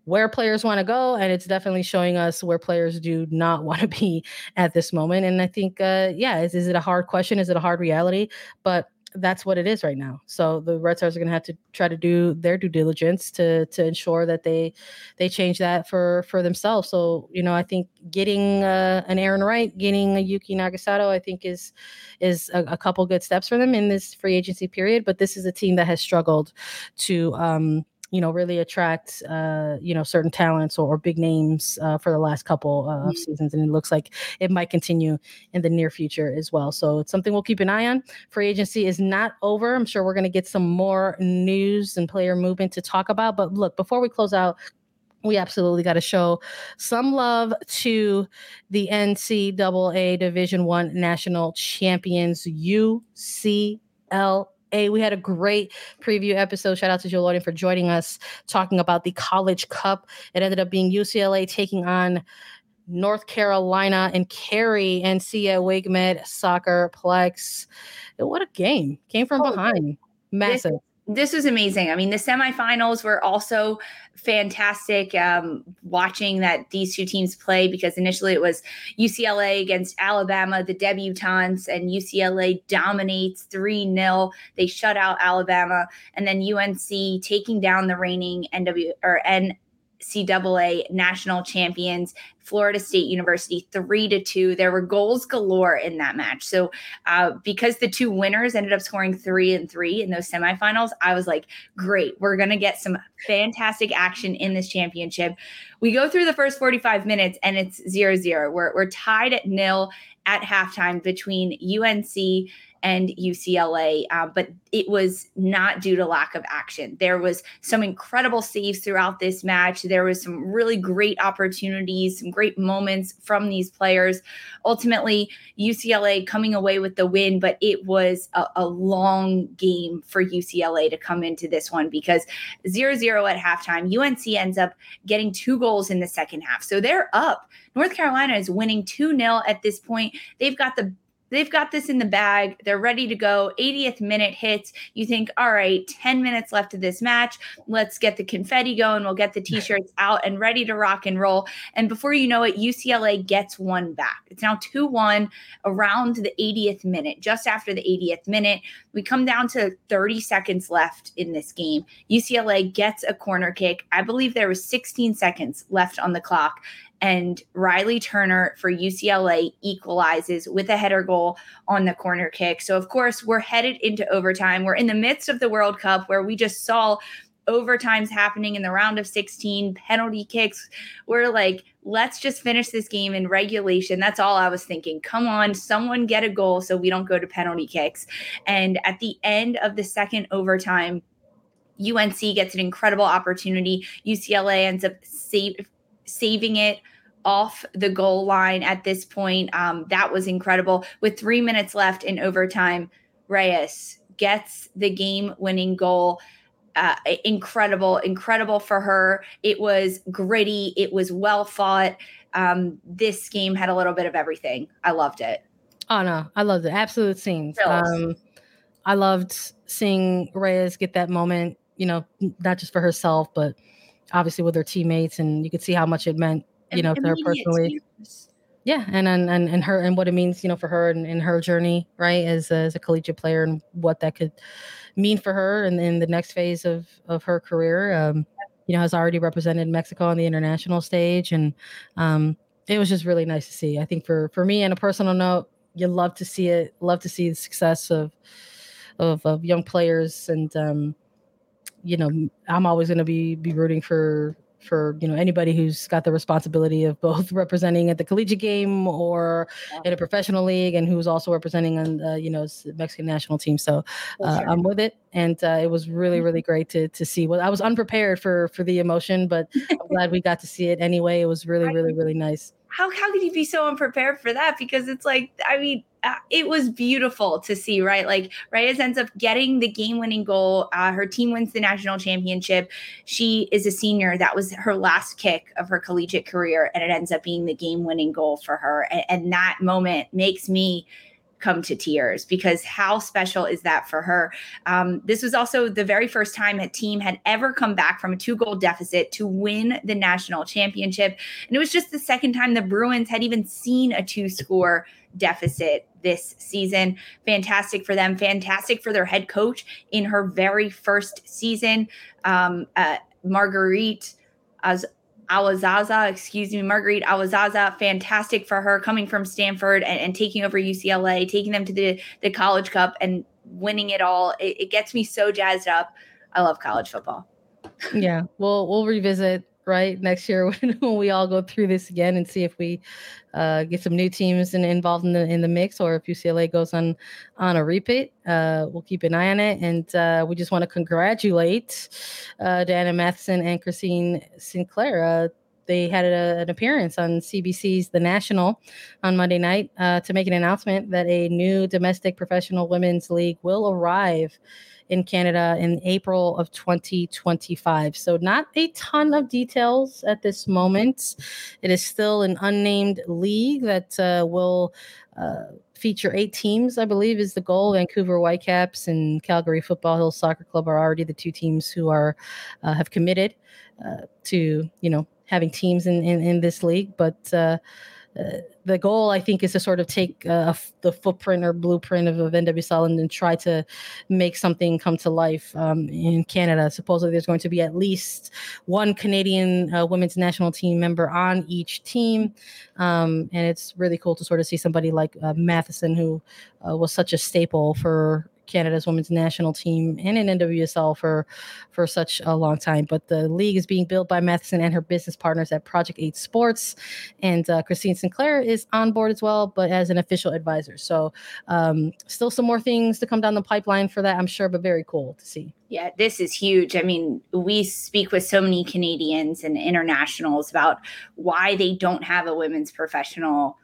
where players want to go and it's definitely showing us where players do not (laughs) want to be at this moment. And i think uh yeah is, is it a hard question? Is it a hard reality? But that's what it is right now. So the Red Sox are going to have to try to do their due diligence to to ensure that they they change that for for themselves. So you know, I think getting uh, an Arin Wright, getting a Yuki Nagasato, I think is is a, a, couple good steps for them in this free agency period. But this is a team that has struggled to um, you know really attract uh, you know certain talents or, or big names uh, for the last couple uh, of mm-hmm. seasons, and it looks like it might continue in the near future as well. So it's something we'll keep an eye on. Free agency is not over. I'm sure we're going to get some more news and player movement to talk about. But look, before we close out, we absolutely got to show some love to the NCAA Division One national champions UCLA a. We had a great preview episode. Shout out to Jill Loyden for joining us, talking about the College Cup. It ended up being UCLA taking on North Carolina and Cary and Sia WakeMed Soccer Plex. What a game! Came from oh, behind, massive. This, this was amazing. I mean, the semifinals were also fantastic. Um, watching that these two teams play because initially it was UCLA against Alabama, the debutantes, and UCLA dominates 3 0. They shut out Alabama, and then UNC taking down the reigning NW or N NCAA national champions, Florida State University, three to two. There were goals galore in that match. So, uh, because the two winners ended up scoring three and three in those semifinals, I was like, great, we're going to get some fantastic action in this championship. We go through the first 45 minutes and it's zero zero. We're, we're tied at nil at halftime between UNC and UCLA, uh, but it was not due to lack of action. There was some incredible saves throughout this match. There was some really great opportunities, some great moments from these players. Ultimately, UCLA coming away with the win, but it was a, a long game for UCLA to come into this one because 0-0 at halftime. UNC ends up getting two goals in the second half. So they're up. North Carolina is winning 2-0 at this point. They've got the They've got this in the bag. They're ready to go. 80th minute hits. You think, all right, 10 minutes left of this match. Let's get the confetti going. We'll get the t shirts out and ready to rock and roll. And before you know it, UCLA gets one back. It's now 2 1 around the 80th minute, just after the 80th minute. We come down to 30 seconds left in this game. UCLA gets a corner kick. I believe there was 16 seconds left on the clock and Reilyn Turner for UCLA equalizes with a header goal on the corner kick. So, of course, we're headed into overtime. We're in the midst of the World Cup where we just saw overtimes happening in the round of 16, penalty kicks. We're like, let's just finish this game in regulation. That's all I was thinking. Come on, someone get a goal so we don't go to penalty kicks. And at the end of the second overtime, UNC gets an incredible opportunity. UCLA ends up save, saving it off the goal line at this point. Um, that was incredible. With three minutes left in overtime, Reyes gets the game winning goal. Uh, incredible, incredible for her. It was gritty, it was well fought. Um, this game had a little bit of everything. I loved it. Oh, no, I loved it. Absolute scenes. Um, I loved seeing Reyes get that moment, you know, not just for herself, but obviously with her teammates. And you could see how much it meant you know, to her personally. Yeah, and, and and and her and what it means, you know, for her and, in her journey, right, as a, as a collegiate player, and what that could mean for her and in the next phase of of her career. Um, you know, has already represented Mexico on the international stage, and um, it was just really nice to see. I think for for me, on a personal note, you love to see it, love to see the success of of, of young players, and um, you know, I'm always going to be be rooting for for you know anybody who's got the responsibility of both (laughs) representing at the collegiate game or yeah. in a professional league and who's also representing on uh, you know Mexican national team. So uh, sure. I'm with it, and uh, it was really really mm-hmm. great to to see. Well, I was unprepared for for the emotion, but (laughs) I'm glad we got to see it anyway. It was really really really nice how how could you be so unprepared for that? Because it's like, I mean, uh, it was beautiful to see, right? Like Reyes ends up getting the game-winning goal. Uh, her team wins the national championship. She is a senior. That was her last kick of her collegiate career, and it ends up being the game-winning goal for her. And, and that moment makes me come to tears because how special is that for her? Um, this was also the very first time a team had ever come back from a two goal deficit to win the national championship. And it was just the second time the Bruins had even seen a two score deficit this season. Fantastic for them. Fantastic for their head coach in her very first season. Um, uh, Margueritte as Aozasa, excuse me, Margueritte Aozasa, fantastic for her coming from Stanford and, and, taking over UCLA, taking them to the, the College Cup and winning it all. It, it gets me so jazzed up. I love college football. Yeah, we'll we'll revisit right next year (laughs) when, when we all go through this again and see if we uh, get some new teams in, involved in the in the mix or if UCLA goes on on a repeat. Uh, we'll keep an eye on it, and uh, we just want to congratulate uh, Diana Matheson and Christine Sinclair. Uh, they had a, an appearance on CBC's The National on Monday night uh, to make an announcement that a new domestic professional women's league will arrive in Canada in April of 2025. So, not a ton of details at this moment. It is still an unnamed league that uh, will. Uh, feature eight teams, I believe, is the goal. Vancouver Whitecaps and Calgary Foothills Soccer Club are already the two teams who are uh, have committed uh, to you know having teams in in, in this league. But uh, the goal, I think, is to sort of take uh, the footprint or blueprint of, of NWSL and, try to make something come to life um, in Canada. Supposedly, there's going to be at least one Canadian uh, women's national team member on each team, um, and it's really cool to sort of see somebody like uh, Matheson, who uh, was such a staple for Canada's women's national team and in NWSL for for such a long time. But the league is being built by Matheson and her business partners at Project Eight Sports, and uh, Christine Sinclair is on board as well, but as an official advisor. So um, still some more things to come down the pipeline for that, I'm sure, but very cool to see. Yeah, this is huge. I mean, we speak with so many Canadians and internationals about why they don't have a women's professional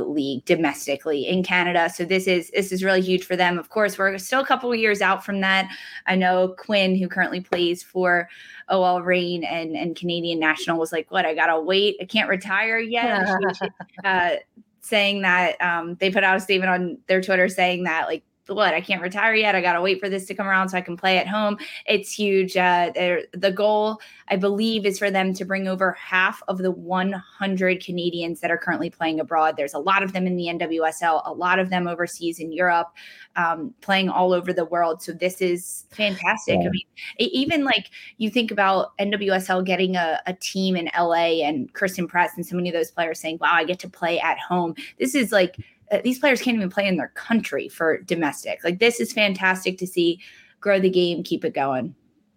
league domestically in Canada. So this is this is really huge for them. Of course, we're still a couple of years out from that. I know Quinn, who currently plays for OL Reign and and Canadian National, was like, "What? I gotta wait. I can't retire yet." (laughs) uh, saying that um, they put out a statement on their Twitter saying that like what I can't retire yet. I got to wait for this to come around so I can play at home. It's huge. Uh, the goal, I believe, is for them to bring over half of the 100 Canadians that are currently playing abroad. There's a lot of them in the NWSL, a lot of them overseas in Europe, um, playing all over the world. So this is fantastic. Yeah. I mean, even like you think about NWSL getting a, a team in LA and Christen Press and so many of those players saying, "Wow, I get to play at home." This is like uh, these players can't even play in their country for domestic. Like this is fantastic to see grow the game, keep it going.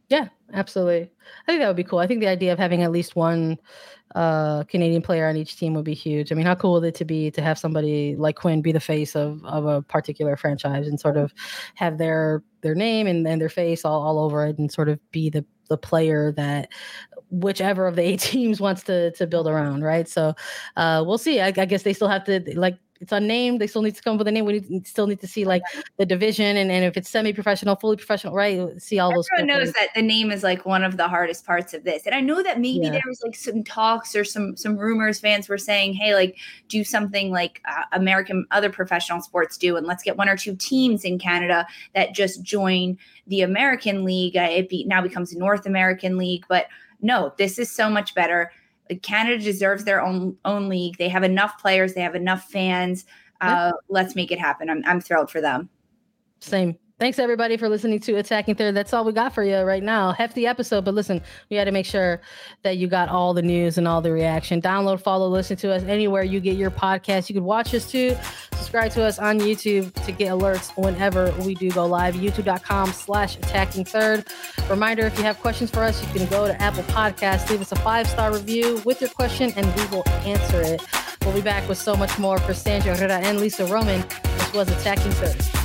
Yeah, absolutely. I think that would be cool. I think the idea of having at least one uh, Canadian player on each team would be huge. I mean, how cool would it to be to have somebody like Quinn be the face of, of a particular franchise and sort of have their their name and, and their face all, all over it and sort of be the the player that whichever of the (laughs) eight teams wants to to build around, right? So uh, we'll see. I, I guess they still have to like it's unnamed. They still need to come up with a name. We need, still need to see like the division and, and if it's semi-professional, fully professional, right? See all those. Everyone knows that the name is like one of the hardest parts of this, and I know that maybe yeah. there was like some talks or some some rumors. Fans were saying, "Hey, like do something like uh, American other professional sports do, and let's get one or two teams in Canada that just join the American League. Uh, it be, now becomes North American League, but no, this is so much better." Canada deserves their own own league. They have enough players. They have enough fans. Uh, Let's make it happen. I'm I'm thrilled for them. Same. Thanks everybody for listening to Attacking Third. That's all we got for you right now. Hefty episode, but listen, we had to make sure that you got all the news and all the reaction. Download, follow, listen to us anywhere you get your podcast. You can watch us too. Subscribe to us on YouTube to get alerts whenever we do go live. YouTube.com slash attacking third. Reminder, if you have questions for us, you can go to Apple Podcasts, leave us a five-star review with your question, and we will answer it. We'll be back with so much more for Sandra Herrera and Lisa Roman. This was Attacking Third.